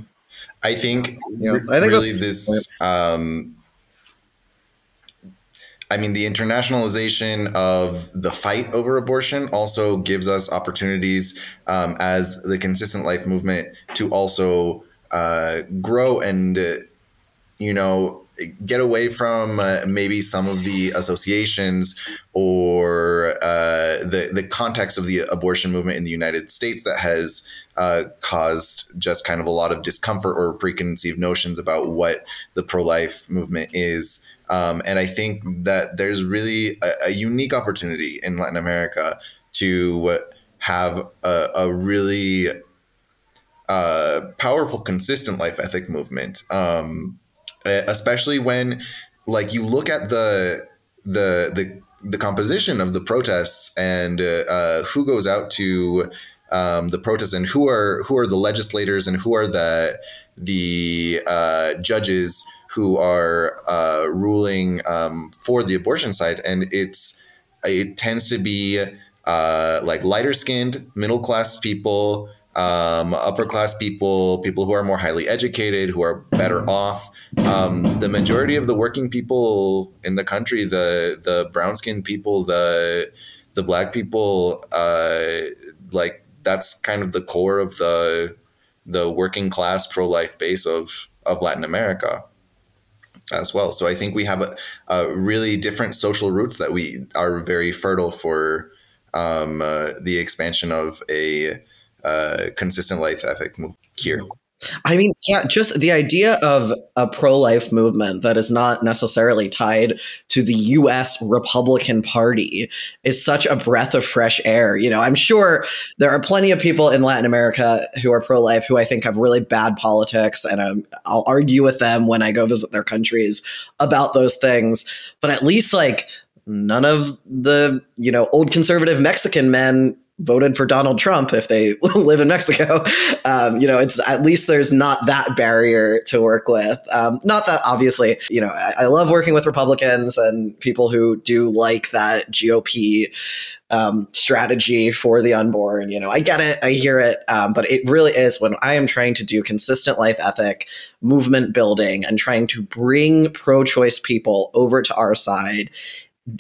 I think. Yeah, I think really this. Um, I mean, the internationalization of the fight over abortion also gives us opportunities um, as the consistent life movement to also uh, grow and, uh, you know, get away from uh, maybe some of the associations or uh, the the context of the abortion movement in the United States that has uh, caused just kind of a lot of discomfort or preconceived notions about what the pro life movement is. Um, and I think that there's really a, a, unique opportunity in Latin America to have a, a really uh, powerful, consistent life ethic movement, um, especially when, like, you look at the the the the composition of the protests and uh, uh, who goes out to um, the protests and who are who are the legislators and who are the the uh, judges who are uh, ruling um, for the abortion side, and it's it tends to be uh, like lighter skinned, middle class people, um, upper class people, people who are more highly educated, who are better off. Um, the majority of the working people in the country, the the brown skinned people, the the black people, uh, like that's kind of the core of the the working class pro life base of of Latin America as well. So I think we have a, a really different social roots that we are very fertile for um, uh, the expansion of a uh, consistent life ethic move here. I mean, yeah, just the idea of a pro life movement that is not necessarily tied to the US Republican Party is such a breath of fresh air. You know, I'm sure there are plenty of people in Latin America who are pro life who I think have really bad politics, and I'll argue with them when I go visit their countries about those things. But at least, like, none of the, you know, old conservative Mexican men voted for Donald Trump if they live in Mexico. Um, you know, it's at least there's not that barrier to work with. Um, not that obviously, you know, I, I, love working with Republicans and people who do like that GOP um, strategy for the unborn. You know, I get it, I hear it, um, but it really is when I am trying to do consistent life ethic, movement building, and trying to bring pro choice people over to our side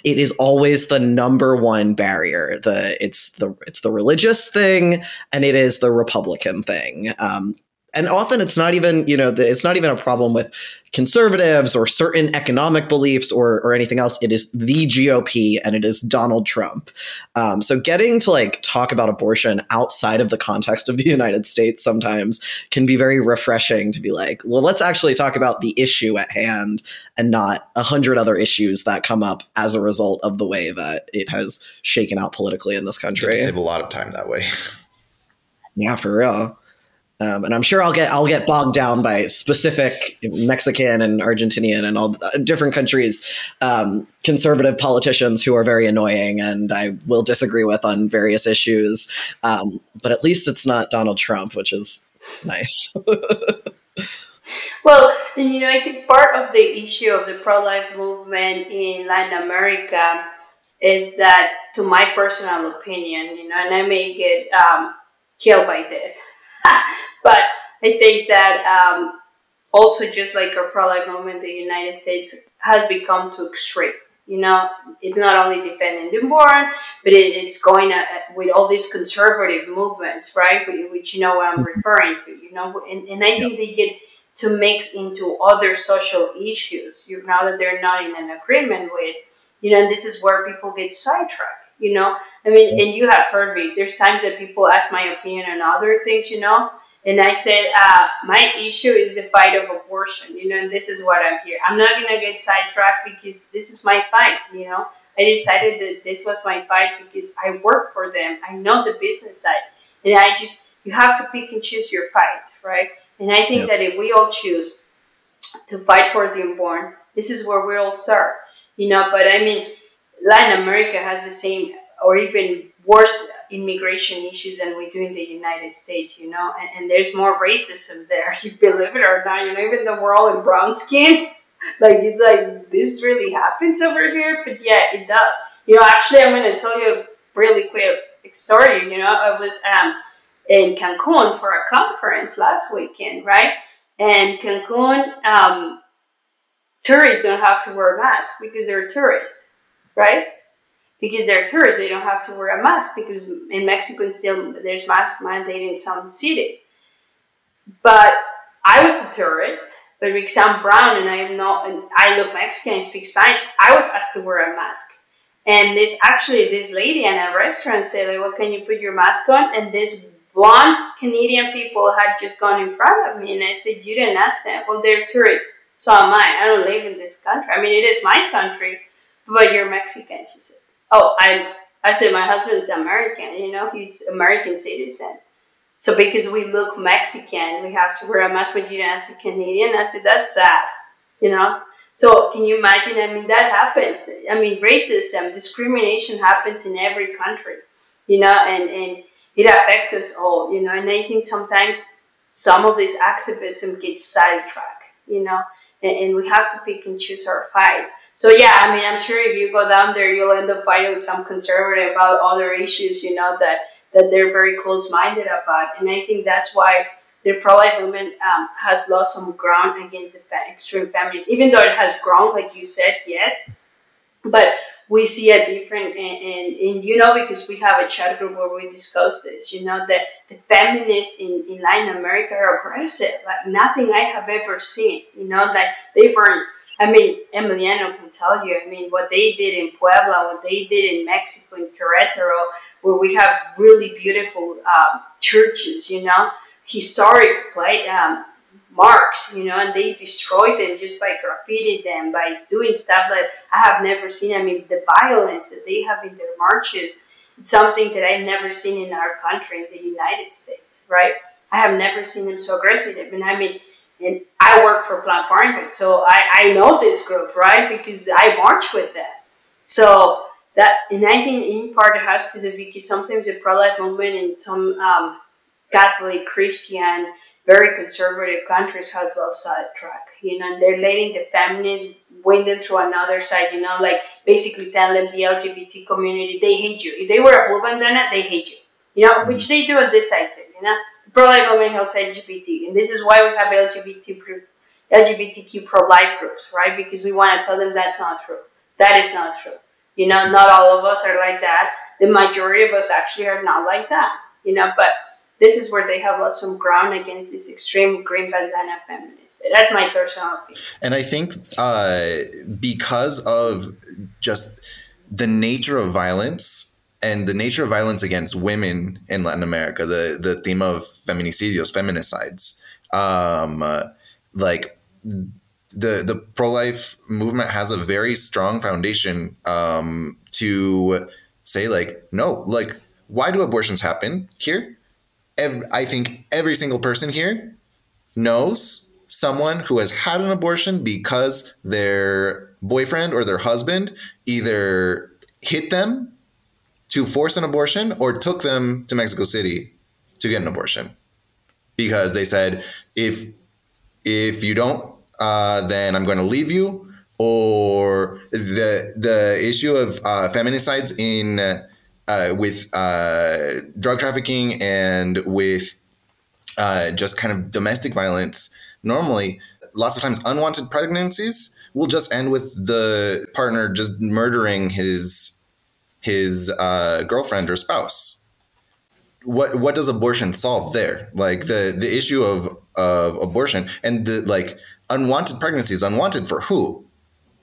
it is always the number one barrier. The it's the it's the religious thing, and it is the Republican thing. Um, and often it's not even you know the, it's not even a problem with conservatives or certain economic beliefs or or anything else. It is the gop and it is donald trump. Um, so getting to like talk about abortion outside of the context of the united states sometimes can be very refreshing to be like well let's actually talk about the issue at hand and not a hundred other issues that come up as a result of the way that it has shaken out politically in this country. save a lot of time that way. Yeah for real um, and I'm sure I'll get I'll get bogged down by specific Mexican and Argentinian and all uh, different countries um, conservative politicians who are very annoying and I will disagree with on various issues. Um, but at least it's not Donald Trump, which is nice. well, you know, I think part of the issue of the pro-life movement in Latin America is that, to my personal opinion, you know, and I may get um, killed by this but I think that um, also just like our pro-life movement, the United States has become too extreme. You know, it's not only defending the unborn, but it, it's going at, with all these conservative movements, right? Which you know what I'm mm-hmm. referring to. You know, and, and I think they get to mix into other social issues. You now that they're not in an agreement with, you know, and this is where people get sidetracked you know? I mean and you have heard me. There's times that people ask my opinion on other things you know? And i said uh, my issue is the fight of abortion you know and this is what i'm here. I'm not gonna get sidetracked because this is my fight you know? I decided that this was my fight because i work for them. I know the business side. And i just you have to pick and choose your fight right? And i think yep. that if we all choose to fight for the unborn this is where we all start you know? But i mean Latin America has the same or even worse immigration issues than we do in the United States, you know, and, and there's more racism there, you believe it or not, you know, even though we're all in brown skin, like it's like this really happens over here, but yeah, it does. You know, actually, I'm going to tell you a really quick story. You know, I was um, in Cancun for a conference last weekend, right? And Cancun, um, tourists don't have to wear a mask because they're tourists right? Because they're tourists, they don't have to wear a mask because in Mexico still there's mask mandate in some cities. But I was a tourist, but because I'm brown and I know and I look Mexican and speak Spanish, I was asked to wear a mask. And this actually this lady in a restaurant said, like, well, can you put your mask on? And this one Canadian people had just gone in front of me and I said, You didn't ask them. Well, they're tourists. So am I. I don't live in this country. I mean it is my country, but you're Mexican, she said. Oh, I I said my husband's American, you know, he's American citizen. So because we look Mexican, we have to wear a mask, but you ask the Canadian. I said, that's sad, you know? So can you imagine? I mean, that happens. I mean, racism, discrimination happens in every country, you know, and, and it affects us all, you know. And I think sometimes some of this activism gets sidetracked, you know, and, and, we have to pick and choose our fights. So yeah, I mean, I'm sure if you go down there, you'll end up fighting with some conservative about other issues, you know, that that they're very close-minded about. And I think that's why the pro-life movement um, has lost some ground against the fa- extreme feminists, even though it has grown, like you said, yes. But we see a different, and, and, and you know, because we have a chat group where we discuss this, you know, that the feminists in, in Latin America are aggressive, like nothing I have ever seen, you know, like they burn. I mean, Emiliano can tell you, I mean, what they did in Puebla, what they did in Mexico, in Querétaro, where we have really beautiful um, churches, you know, historic play, um, marks, you know, and they destroyed them just by graffiti them, by doing stuff that I have never seen. I mean, the violence that they have in their marches, it's something that I've never seen in our country, in the United States, right? I have never seen them so aggressive. And I mean, and I work for Planned Parenthood, so I, I know this group, right? Because I march with them. So that, and I think in part it has to do because sometimes the pro-life movement in some um, Catholic, Christian, very conservative countries has lost sidetrack, you know, and they're letting the feminists win them to another side, you know, like basically telling them the LGBT community, they hate you. If they wear a blue bandana, they hate you, you know, which they do on this side you know. Pro-life women helps LGBT, and this is why we have LGBT LGBTQ pro-life groups, right? Because we want to tell them that's not true. That is not true. You know, not all of us are like that. The majority of us actually are not like that. You know, but this is where they have lost some ground against this extreme green bandana feminist. That's my personal opinion. And I think uh, because of just the nature of violence and the nature of violence against women in Latin America, the the theme of feminicidios, feminicides, um, uh, like the the pro life movement has a very strong foundation um, to say like no, like why do abortions happen here? I think every single person here knows someone who has had an abortion because their boyfriend or their husband either hit them to force an abortion or took them to Mexico City to get an abortion. Because they said if if you don't uh, then I'm going to leave you. Or the the issue of uh, feminicides in uh, with uh, drug trafficking and with uh, just kind of domestic violence, normally, lots of times unwanted pregnancies will just end with the partner just murdering his his uh, girlfriend or spouse. What what does abortion solve there? Like the the issue of of abortion and the like unwanted pregnancies, unwanted for who?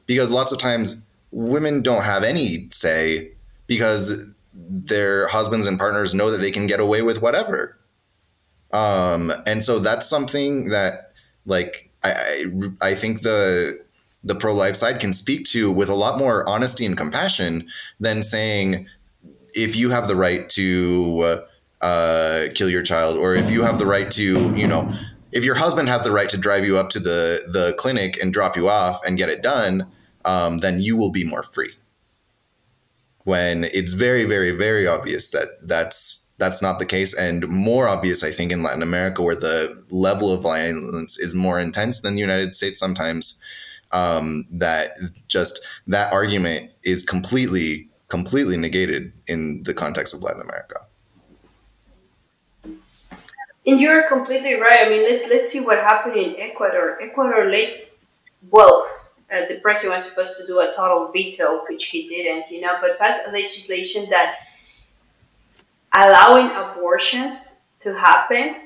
Because lots of times women don't have any say because their husbands and partners know that they can get away with whatever. Um, and so that's something that, like, I, I, I think the the pro life side can speak to with a lot more honesty and compassion than saying if you have the right to uh, kill your child or if you have the right to you know if your husband has the right to drive you up to the the clinic and drop you off and get it done um, then you will be more free when it's very, very, very obvious that that's that's not the case, and more obvious, I think, in Latin America, where the level of violence is more intense than the United States sometimes. Um, that just that argument is completely, completely negated in the context of Latin America. And you're completely right. I mean, let's let's see what happened in Ecuador. Ecuador late, well, uh, the president was supposed to do a total veto, which he didn't, you know, but passed a legislation that allowing abortions to happen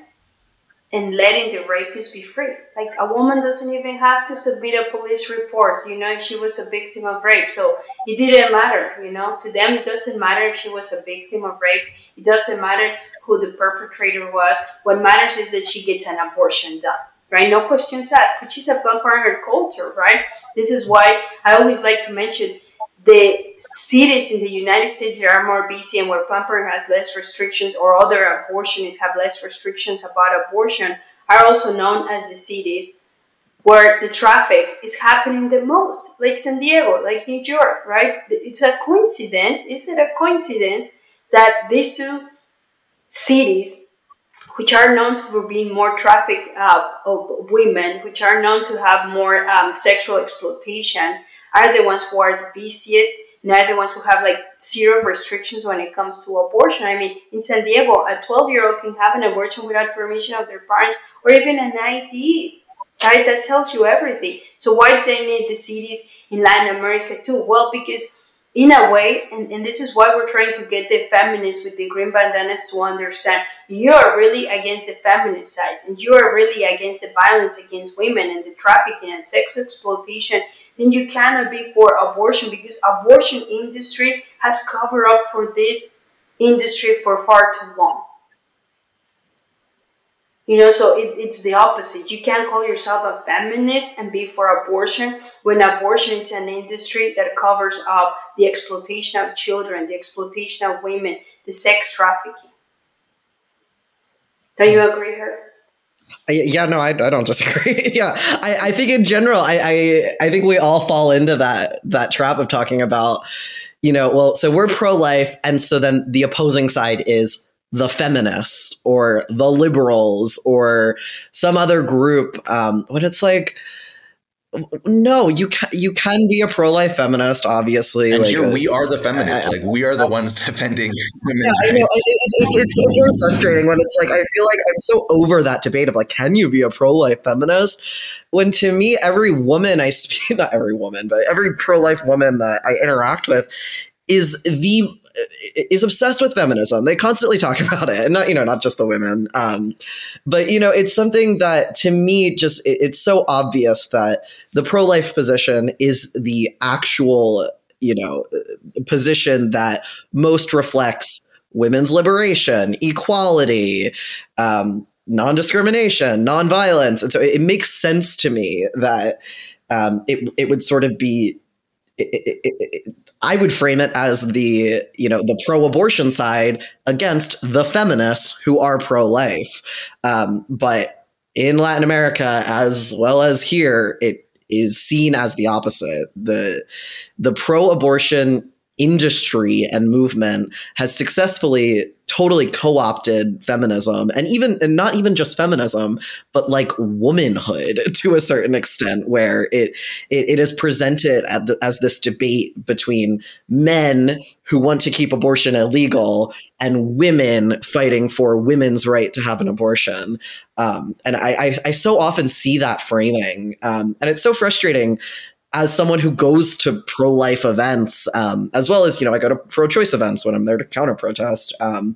and letting the rapist be free. Like a woman doesn't even have to submit a police report, you know, if she was a victim of rape. So it didn't matter, you know, to them it doesn't matter if she was a victim of rape. It doesn't matter who the perpetrator was. What matters is that she gets an abortion done right? No questions asked, which is a Planned Parenthood culture, right? This is why I always like to mention the cities in the United States that are more busy and where Planned Parenthood has less restrictions or other abortionists have less restrictions about abortion are also known as the cities where the traffic is happening the most, like San Diego, like New York, right? It's a coincidence. Is it a coincidence that these two cities which are known for being more traffic uh, of women, which are known to have more um, sexual exploitation, are the ones who are the busiest and are the ones who have like zero restrictions when it comes to abortion. I mean, in San Diego, a 12 year old can have an abortion without permission of their parents or even an ID. Right? That tells you everything. So why do they need the cities in Latin America too? Well, because in a way, and, and this is why we're trying to get the feminists with the green bandanas to understand you are really against the feminicides and you are really against the violence against women and the trafficking and sex exploitation, then you cannot be for abortion because abortion industry has covered up for this industry for far too long. You know, so it, it's the opposite. You can't call yourself a feminist and be for abortion when abortion is an industry that covers up the exploitation of children, the exploitation of women, the sex trafficking. Do you hmm. agree, Herb? Yeah, no, I, I don't disagree. yeah, I, I think in general, I, I I think we all fall into that that trap of talking about, you know, well, so we're pro life, and so then the opposing side is the feminists or the liberals or some other group um, when it's like no you can you can be a pro-life feminist obviously and like here we are the feminists like we are the ones defending women's yeah, I know. It's, it's, it's, it's very frustrating when it's like i feel like i'm so over that debate of like can you be a pro-life feminist when to me every woman i speak not every woman but every pro-life woman that i interact with is the is obsessed with feminism. They constantly talk about it, and not you know not just the women, um, but you know it's something that to me just it, it's so obvious that the pro life position is the actual you know position that most reflects women's liberation, equality. Um, non-discrimination, non-violence, and so it, it makes sense to me that um, it it would sort of be it, it, I would frame it as the, you know, the pro-abortion side against the feminists who are pro-life. Um, but in Latin America, as well as here, it is seen as the opposite. The the pro-abortion industry and movement has successfully totally co-opted feminism and even and not even just feminism but like womanhood to a certain extent where it it, it is presented the, as this debate between men who want to keep abortion illegal and women fighting for women's right to have an abortion. Um, and I, I, I so often see that framing um, and it's so frustrating as someone who goes to pro life events, um, as well as, you know, I go to pro choice events when I'm there to counter protest. Um,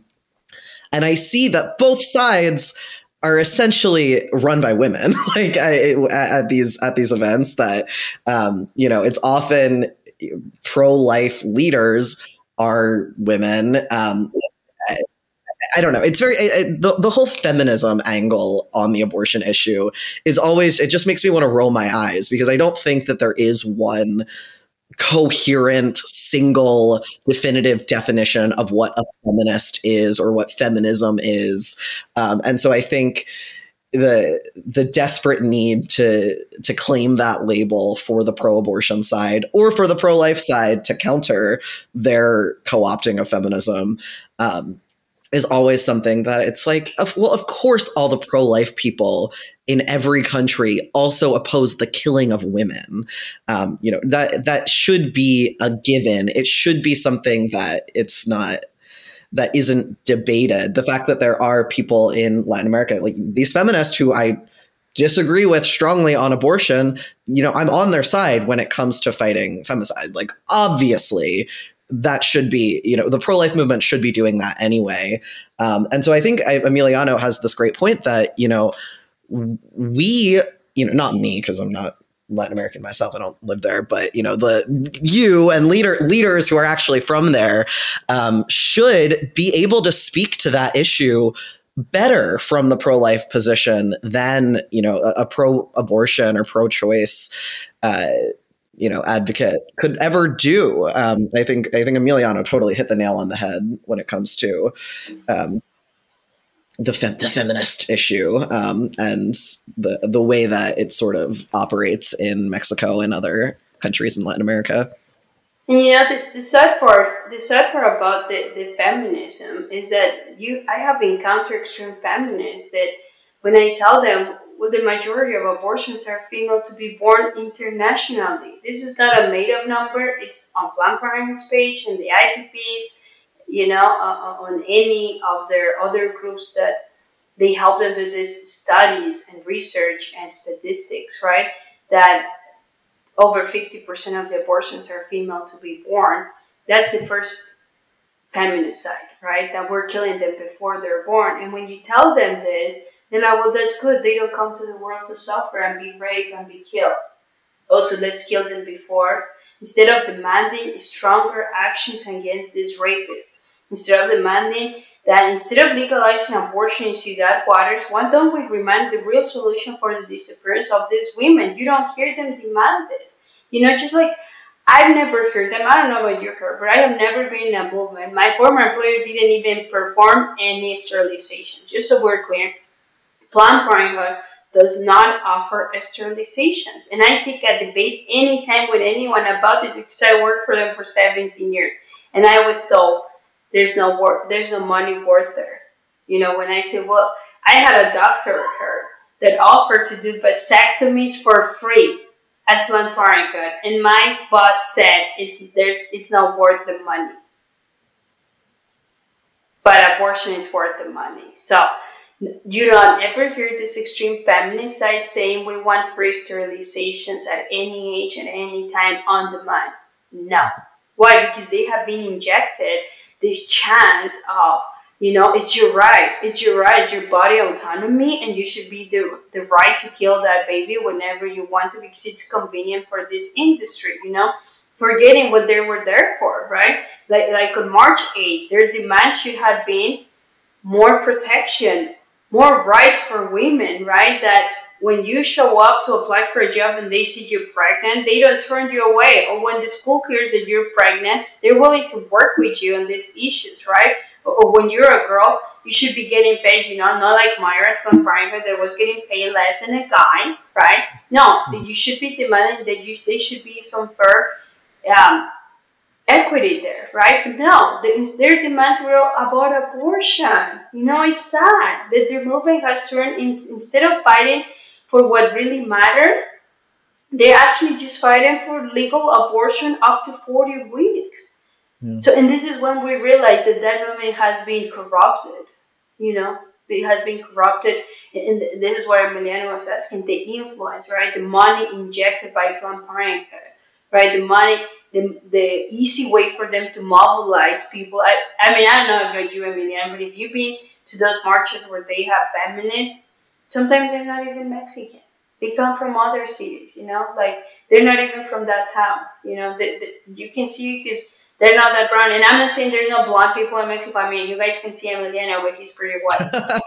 and I see that both sides are essentially run by women, like I, at these at these events. That um, you know, it's often pro life leaders are women. Um, I don't know. It's very it, the the whole feminism angle on the abortion issue is always it just makes me want to roll my eyes because I don't think that there is one coherent single definitive definition of what a feminist is or what feminism is um, and so i think the the desperate need to to claim that label for the pro-abortion side or for the pro-life side to counter their co-opting of feminism um, is always something that it's like, well, of course, all the pro life people in every country also oppose the killing of women. Um, you know that that should be a given. It should be something that it's not that isn't debated. The fact that there are people in Latin America, like these feminists who I disagree with strongly on abortion, you know, I'm on their side when it comes to fighting femicide. Like, obviously, that should be, you know, the pro life movement should be doing that anyway. Um, and so I think I, Emiliano has this great point that, you know, we, you know, not me, because I'm not Latin American myself. I don't live there, but you know, the you and leader leaders who are actually from there um, should be able to speak to that issue better from the pro life position than you know a, a pro abortion or pro choice. Uh, you know advocate could ever do. Um, I think I think Emiliano totally hit the nail on the head when it comes to um, the fem- the feminist issue um, and the the way that it sort of operates in Mexico and other countries in Latin America. And you know this the sad part the sad part about the, the feminism is that you I have encountered extreme feminists that when I tell them well the majority of abortions are female to be born internationally. This is not a made up number, it's on Planned Parenthood's page and the IPP, you know, uh, uh, on any of their other groups that they help them do these studies and research and statistics, right? That over 50% of the abortions are female to be born. That's the first feminicide, right? That we're killing them before they're born. And when you tell them this, they're like, well, that's good. They don't come to the world to suffer and be raped and be killed. Also, let's kill them before. Instead of demanding stronger actions against these rapists, instead of demanding that instead of legalizing abortion in Ciudad Juarez, why don't we demand the real solution for the disappearance of these women? You don't hear them demand this. You know, just like I've never heard them. I don't know what you heard, but I have never been in a movement. My former employer didn't even perform any sterilization. Just so we're clear, Planned Parenthood does not offer sterilizations. And I take a debate anytime with anyone about this because I worked for them for 17 years. And I was told there's no work, there's no money worth there. You know, when I say, well, I had a doctor here that offered to do vasectomies for free at Planned Parenthood, and my boss said it's there's it's not worth the money. But abortion is worth the money. So you don't ever hear this extreme feminist side saying we want free sterilizations at any age and any time on demand. No. Why? Because they have been injected this chant of, you know, it's your right, it's your right, your body autonomy, and you should be the, the right to kill that baby whenever you want to because it's convenient for this industry, you know? Forgetting what they were there for, right? Like, like on March 8th, their demand should have been more protection, more rights for women, right? That when you show up to apply for a job and they see you're pregnant, they don't turn you away. Or when the school hears that you're pregnant, they're willing to work with you on these issues, right? Or when you're a girl, you should be getting paid, you know, not like Mayra at Planned Parenthood that was getting paid less than a guy, right? No, that you should be demanding that you, they should be some fair um, equity there, right? But no, the, their demands were about abortion. You know, it's sad that their movement has turned into, instead of fighting for what really matters, they're actually just fighting for legal abortion up to 40 weeks. Yeah. So, and this is when we realize that that movement has been corrupted, you know, it has been corrupted. And this is what Emiliano was asking the influence, right? The money injected by Planned Parenthood, right? The money the, the easy way for them to mobilize people. I, I mean, I don't know about you, Emiliano, but if you've been to those marches where they have feminists, sometimes they're not even Mexican. They come from other cities, you know, like they're not even from that town, you know. The, the, you can see because they're not that brown. And I'm not saying there's no blonde people in Mexico. I mean, you guys can see Emiliano, but he's pretty white.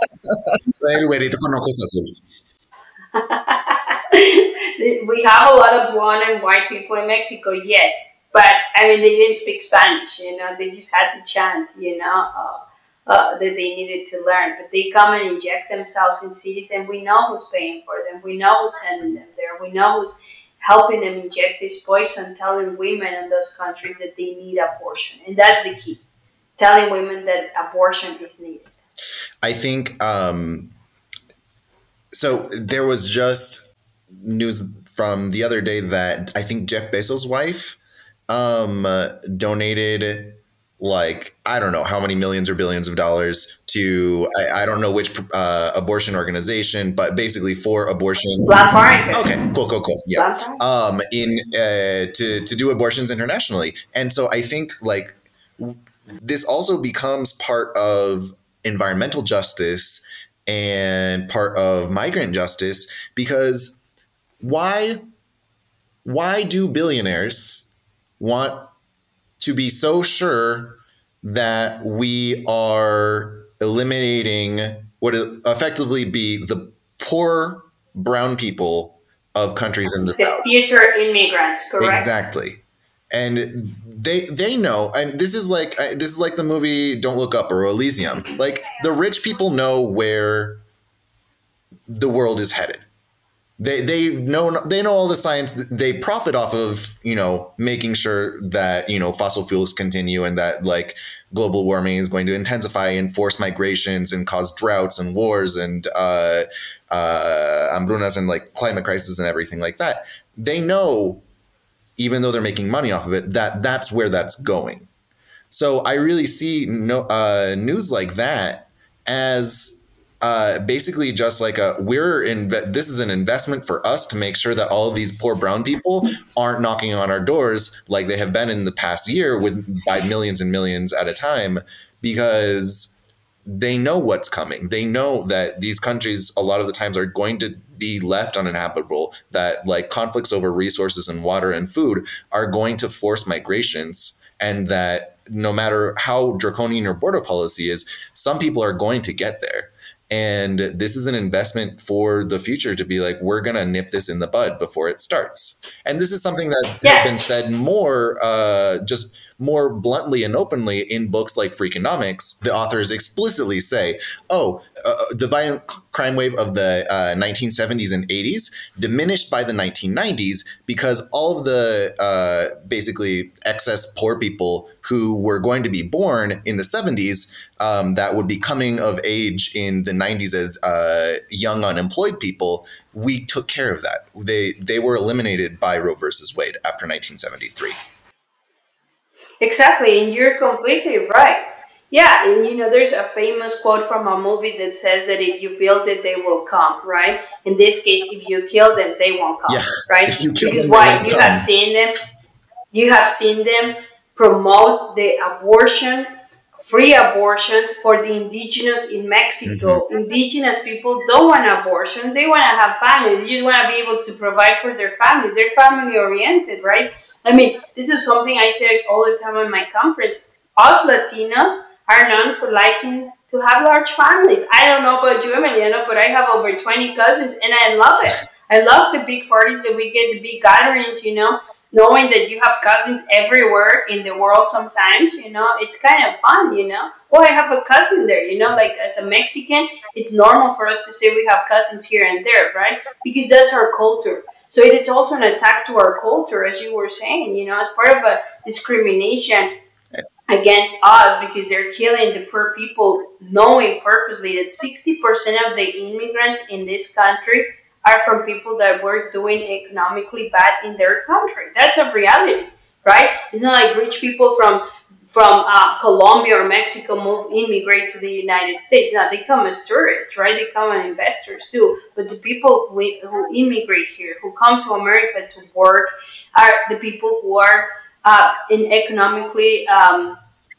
we have a lot of blonde and white people in Mexico, yes, but I mean, they didn't speak Spanish, you know, they just had to chant, you know, uh, uh, that they needed to learn. But they come and inject themselves in cities, and we know who's paying for them. We know who's sending them there. We know who's helping them inject this poison, telling women in those countries that they need abortion. And that's the key telling women that abortion is needed. I think um, so. There was just news from the other day that I think Jeff Bezos' wife um, donated like I don't know how many millions or billions of dollars to I, I don't know which uh, abortion organization, but basically for abortion. Planned Okay, cool, cool, cool. Yeah, um, in uh, to to do abortions internationally, and so I think like this also becomes part of environmental justice and part of migrant justice because why why do billionaires want to be so sure that we are eliminating what effectively be the poor brown people of countries in the, the south. Future immigrants, correct? Exactly, and they they know. And this is like this is like the movie Don't Look Up or Elysium. Like the rich people know where the world is headed they they know they know all the science. They profit off of you know making sure that you know fossil fuels continue and that like global warming is going to intensify and force migrations and cause droughts and wars and uh uh hambrunas and like climate crisis and everything like that. They know even though they're making money off of it that that's where that's going. So i really see no uh news like that as uh, basically just like a we're in this is an investment for us to make sure that all of these poor brown people aren't knocking on our doors like they have been in the past year with by millions and millions at a time because they know what's coming. They know that these countries a lot of the times are going to be left uninhabitable that like conflicts over resources and water and food are going to force migrations and that no matter how draconian your border policy is some people are going to get there and this is an investment for the future to be like, we're going to nip this in the bud before it starts. And this is something that yeah. has been said more, uh, just more bluntly and openly in books like Freakonomics. The authors explicitly say, oh, uh, uh the violent crime wave of the uh, 1970s and 80s diminished by the 1990s because all of the uh, basically excess poor people who were going to be born in the 70s um, that would be coming of age in the 90s as uh, young unemployed people we took care of that they they were eliminated by roe versus wade after 1973 exactly and you're completely right yeah, and you know, there's a famous quote from a movie that says that if you build it, they will come, right? In this case, if you kill them, they won't come, yeah. right? Because why? You come. have seen them, you have seen them promote the abortion free abortions for the indigenous in Mexico. Mm-hmm. Indigenous people don't want abortions. They want to have families. They just want to be able to provide for their families. They're family oriented, right? I mean, this is something I say all the time in my conference. Us Latinos are known for liking to have large families. I don't know about you, Emiliano, but I have over 20 cousins and I love it. I love the big parties that we get, the big gatherings, you know knowing that you have cousins everywhere in the world sometimes you know it's kind of fun you know. Oh i have a cousin there you know like as a mexican it's normal for us to say we have cousins here and there right? Because that's our culture. So it is also an attack to our culture as you were saying you know as part of a discrimination against us because they're killing the poor people knowing purposely that 60% of the immigrants in this country are from people that were doing economically bad in their country. That's a reality, right? It's not like rich people from from uh, Colombia or Mexico move immigrate to the United States. Now they come as tourists, right? They come as investors too. But the people who, who immigrate here, who come to America to work, are the people who are uh, in economically um,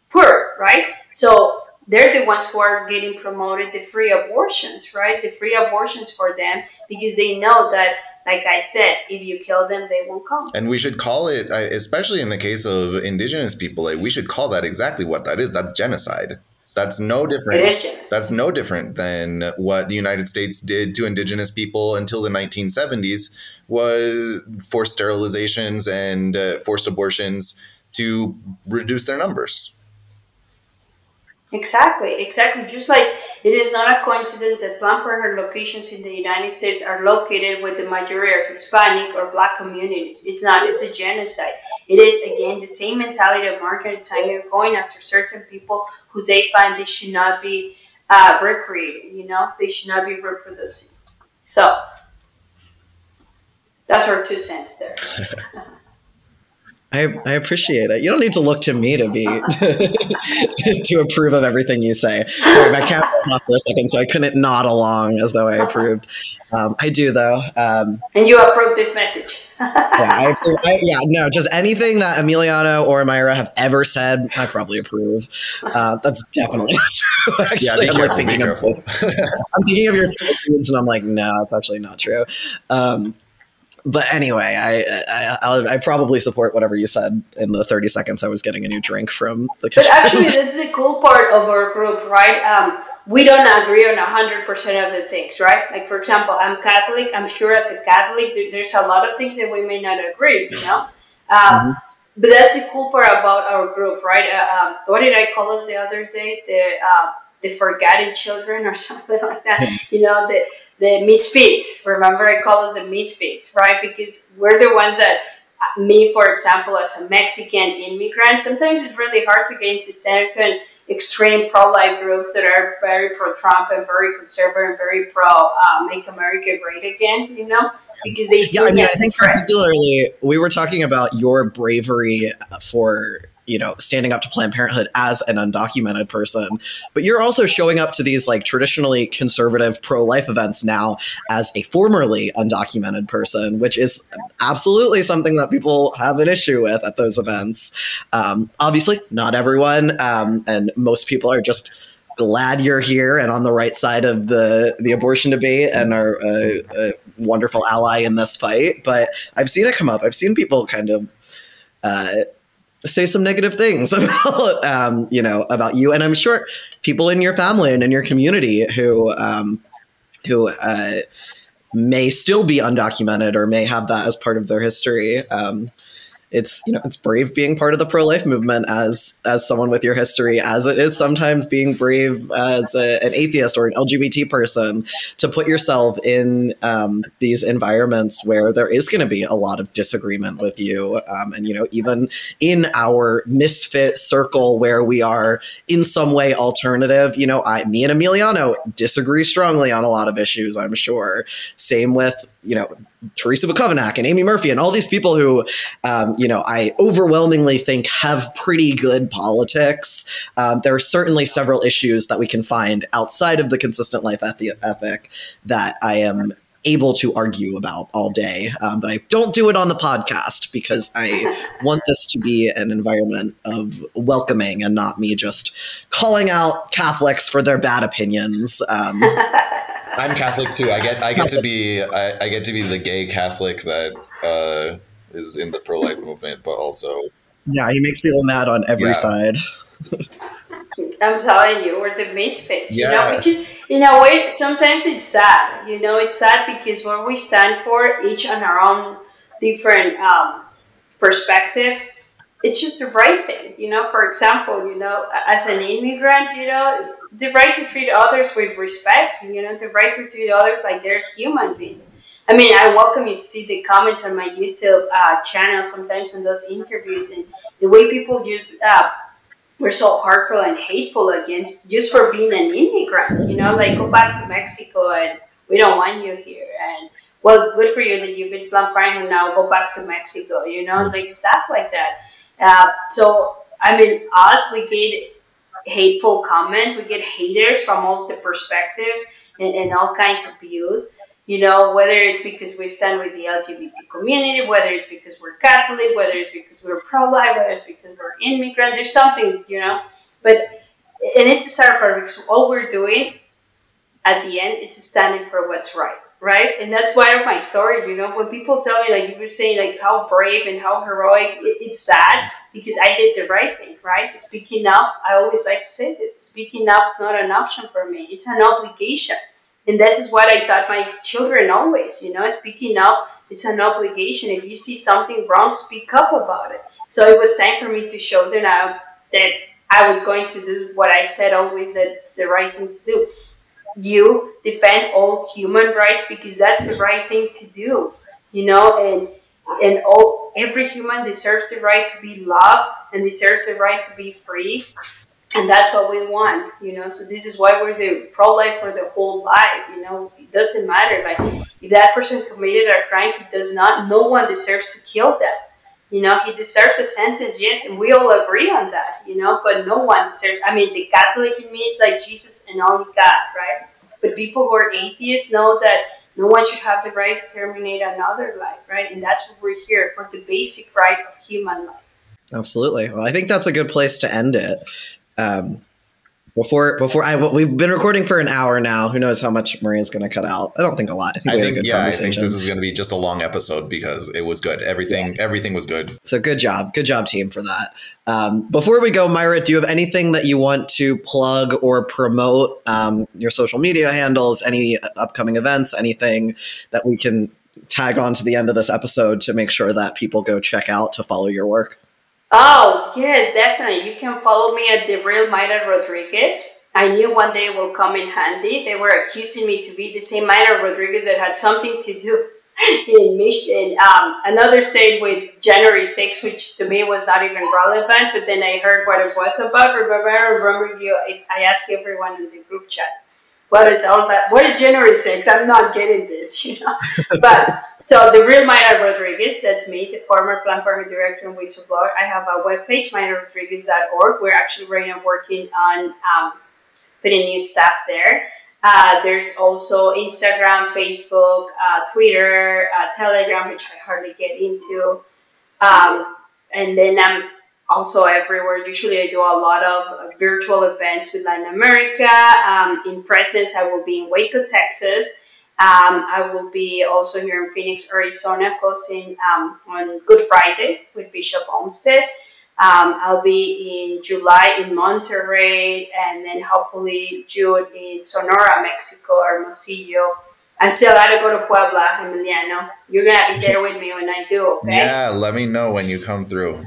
poor, right? So they're the ones who are getting promoted the free abortions, right? The free abortions for them because they know that, like I said, if you kill them, they won't come. And we should call it, especially in the case of indigenous people, we should call that exactly what that is. That's genocide. That's no different. It is genocide. That's no different than what the United States did to indigenous people until the 1970s was forced sterilizations and uh, forced abortions to reduce their numbers. Exactly, exactly. Just like it is not a coincidence that Planned Parenthood locations in the United States are located with the majority of Hispanic or Black communities. It's not. It's a genocide. It is again the same mentality of Margaret Sanger going after certain people who they find they should not be uh, recreating. You know, they should not be reproducing. So that's our two cents there. I, I appreciate it. You don't need to look to me to be to approve of everything you say. Sorry, my camera was off for a second, so I couldn't nod along as though I approved. Um, I do though. Um, and you approve this message. yeah, I approve, I, yeah, no, just anything that Emiliano or Mayra have ever said, I probably approve. Uh, that's definitely not true. Actually, yeah, I'm like thinking of, I'm thinking of your and I'm like, no, that's actually not true. Um, but anyway, I, I I probably support whatever you said in the thirty seconds I was getting a new drink from the kitchen. But actually, that's the cool part of our group, right? Um, we don't agree on hundred percent of the things, right? Like for example, I'm Catholic. I'm sure as a Catholic, there's a lot of things that we may not agree. You know. Um, mm-hmm. But that's the cool part about our group, right? Uh, um, what did I call us the other day? The uh, the forgotten children or something like that. you know, the the misfits. Remember, I call us the misfits, right? Because we're the ones that me, for example, as a Mexican immigrant, sometimes it's really hard to get into certain extreme pro-life groups that are very pro-Trump and very conservative and very pro uh, "Make America Great Again." You know, because they yeah. I mean, I think particularly we were talking about your bravery for you know, standing up to Planned Parenthood as an undocumented person, but you're also showing up to these like traditionally conservative pro life events now as a formerly undocumented person, which is absolutely something that people have an issue with at those events. Um, obviously, not everyone, um, and most people are just glad you're here and on the right side of the the abortion debate and are a, a wonderful ally in this fight. But I've seen it come up. I've seen people kind of. Uh, say some negative things about um, you know about you. And i'm sure people in your family and in your community who um, who uh, may still be undocumented or may have that as part of their history um, it's you know it's brave being part of the pro life movement as as someone with your history as it is sometimes being brave as a, an atheist or an LGBT person to put yourself in um, these environments where there is going to be a lot of disagreement with you um, and you know even in our misfit circle where we are in some way alternative you know I me and Emiliano disagree strongly on a lot of issues I'm sure. Same with you know Terrisa Bukovinac and Aimee Murphy and all these people who, um, you know, I overwhelmingly think have pretty good politics. Um, there are certainly several issues that we can find outside of the consistent life ethic that I am able to argue about all day. Um, but I don't do it on the podcast because I want this to be an environment of welcoming and not me just calling out Catholics for their bad opinions. Um, I'm Catholic too. I get I get to be I, I get to be the gay Catholic that uh, is in the pro life movement, but also yeah, he makes people mad on every yeah. side. I'm telling you, we're the misfits. Yeah. You know, which is in a way sometimes it's sad. You know, it's sad because what we stand for, each on our own different um, perspectives, it's just the right thing. You know, for example, you know, as an immigrant, you know, the right to treat others with respect, you know, the right to treat others like they're human beings. I mean, I welcome you to see the comments on my YouTube uh, channel sometimes on those interviews and the way people use uh, were so hurtful and hateful against just for being an immigrant. You know, like go back to Mexico and we don't want you here. And well, good for you that you've been Planned Parenthood now. Go back to Mexico. You know, like stuff like that. Uh, so I mean, us we get hateful comments. We get haters from all the perspectives and, and all kinds of views. You know, whether it's because we stand with the LGBT community, whether it's because we're Catholic, whether it's because we're pro-life, whether it's because we're immigrant. There's something, you know. But and it's a part because all we're doing at the end, it's standing for what's right right? And that's why my story, you know, when people tell me, like you were saying, like how brave and how heroic, it, it's sad because I did the right thing, right? Speaking up, I always like to say this speaking up is not an option for me, it's an obligation. And this is what I taught my children always, you know, speaking up, it's an obligation. If you see something wrong, speak up about it. So it was time for me to show them out that I was going to do what I said always that it's the right thing to do you defend all human rights because that's the right thing to do you know and and all every human deserves the right to be loved and deserves the right to be free and that's what we want you know so this is why we're the pro-life for the whole life you know it doesn't matter like if that person committed a crime he does not no one deserves to kill them you know, he deserves a sentence, yes, and we all agree on that, you know, but no one deserves. I mean, the Catholic in me is like Jesus and only God, right? But people who are atheists know that no one should have the right to terminate another life, right? And that's what we're here for the basic right of human life. Absolutely. Well, I think that's a good place to end it. Um, before before I we've been recording for an hour now. Who knows how much Maria's going to cut out? I don't think a lot. I think, I think yeah, I think this is going to be just a long episode because it was good. Everything yeah. everything was good. So good job, good job, team, for that. Um, before we go, Mayra, do you have anything that you want to plug or promote? Um, your social media handles, any upcoming events, anything that we can tag on to the end of this episode to make sure that people go check out to follow your work. Oh, yes, definitely. You can follow me at the real Mayra Rodriguez. I knew one day it will come in handy. They were accusing me to be the same Mayra Rodriguez that had something to do in Michigan, um, another state with January 6th, which to me was not even relevant. But then I heard what it was about. Remember, remember you? I asked everyone in the group chat, "What is all that? What is January 6th? I'm not getting this, you know." but so the real Mayra Rodriguez, that's me, the former Planned Parenthood director and whistleblower. I have a webpage, MayraRodriguez.org. We're actually right now working on um, putting new stuff there. Uh, there's also Instagram, Facebook, uh, Twitter, uh, Telegram, which I hardly get into. Um, and then I'm also everywhere. Usually, I do a lot of virtual events with Latin America. Um, in presence, I will be in Waco, Texas. Um, I will be also here in Phoenix, Arizona, closing um, on Good Friday with Bishop Olmsted. Um, I'll be in July in Monterrey and then hopefully June in Sonora, Mexico, Hermosillo. I'm still to go to Puebla, Emiliano. You're going to be there with me when I do, okay? Yeah, let me know when you come through.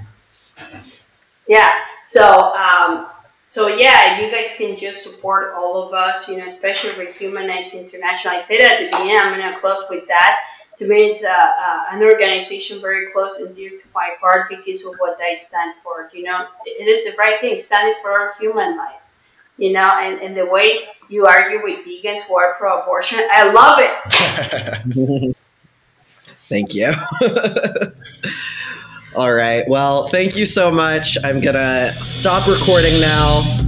Yeah, so um, so yeah, you guys can just support all of us, you know, especially Rehumanize International. I said at the beginning, I'm to close with that to me, it's uh, uh, an organization very close and dear to my heart because of what I stand for. You know, it is the right thing, standing for human life. You know, and, and the way you argue with vegans who are pro abortion, I love it. thank you. All right. Well, thank you so much. I'm going to stop recording now.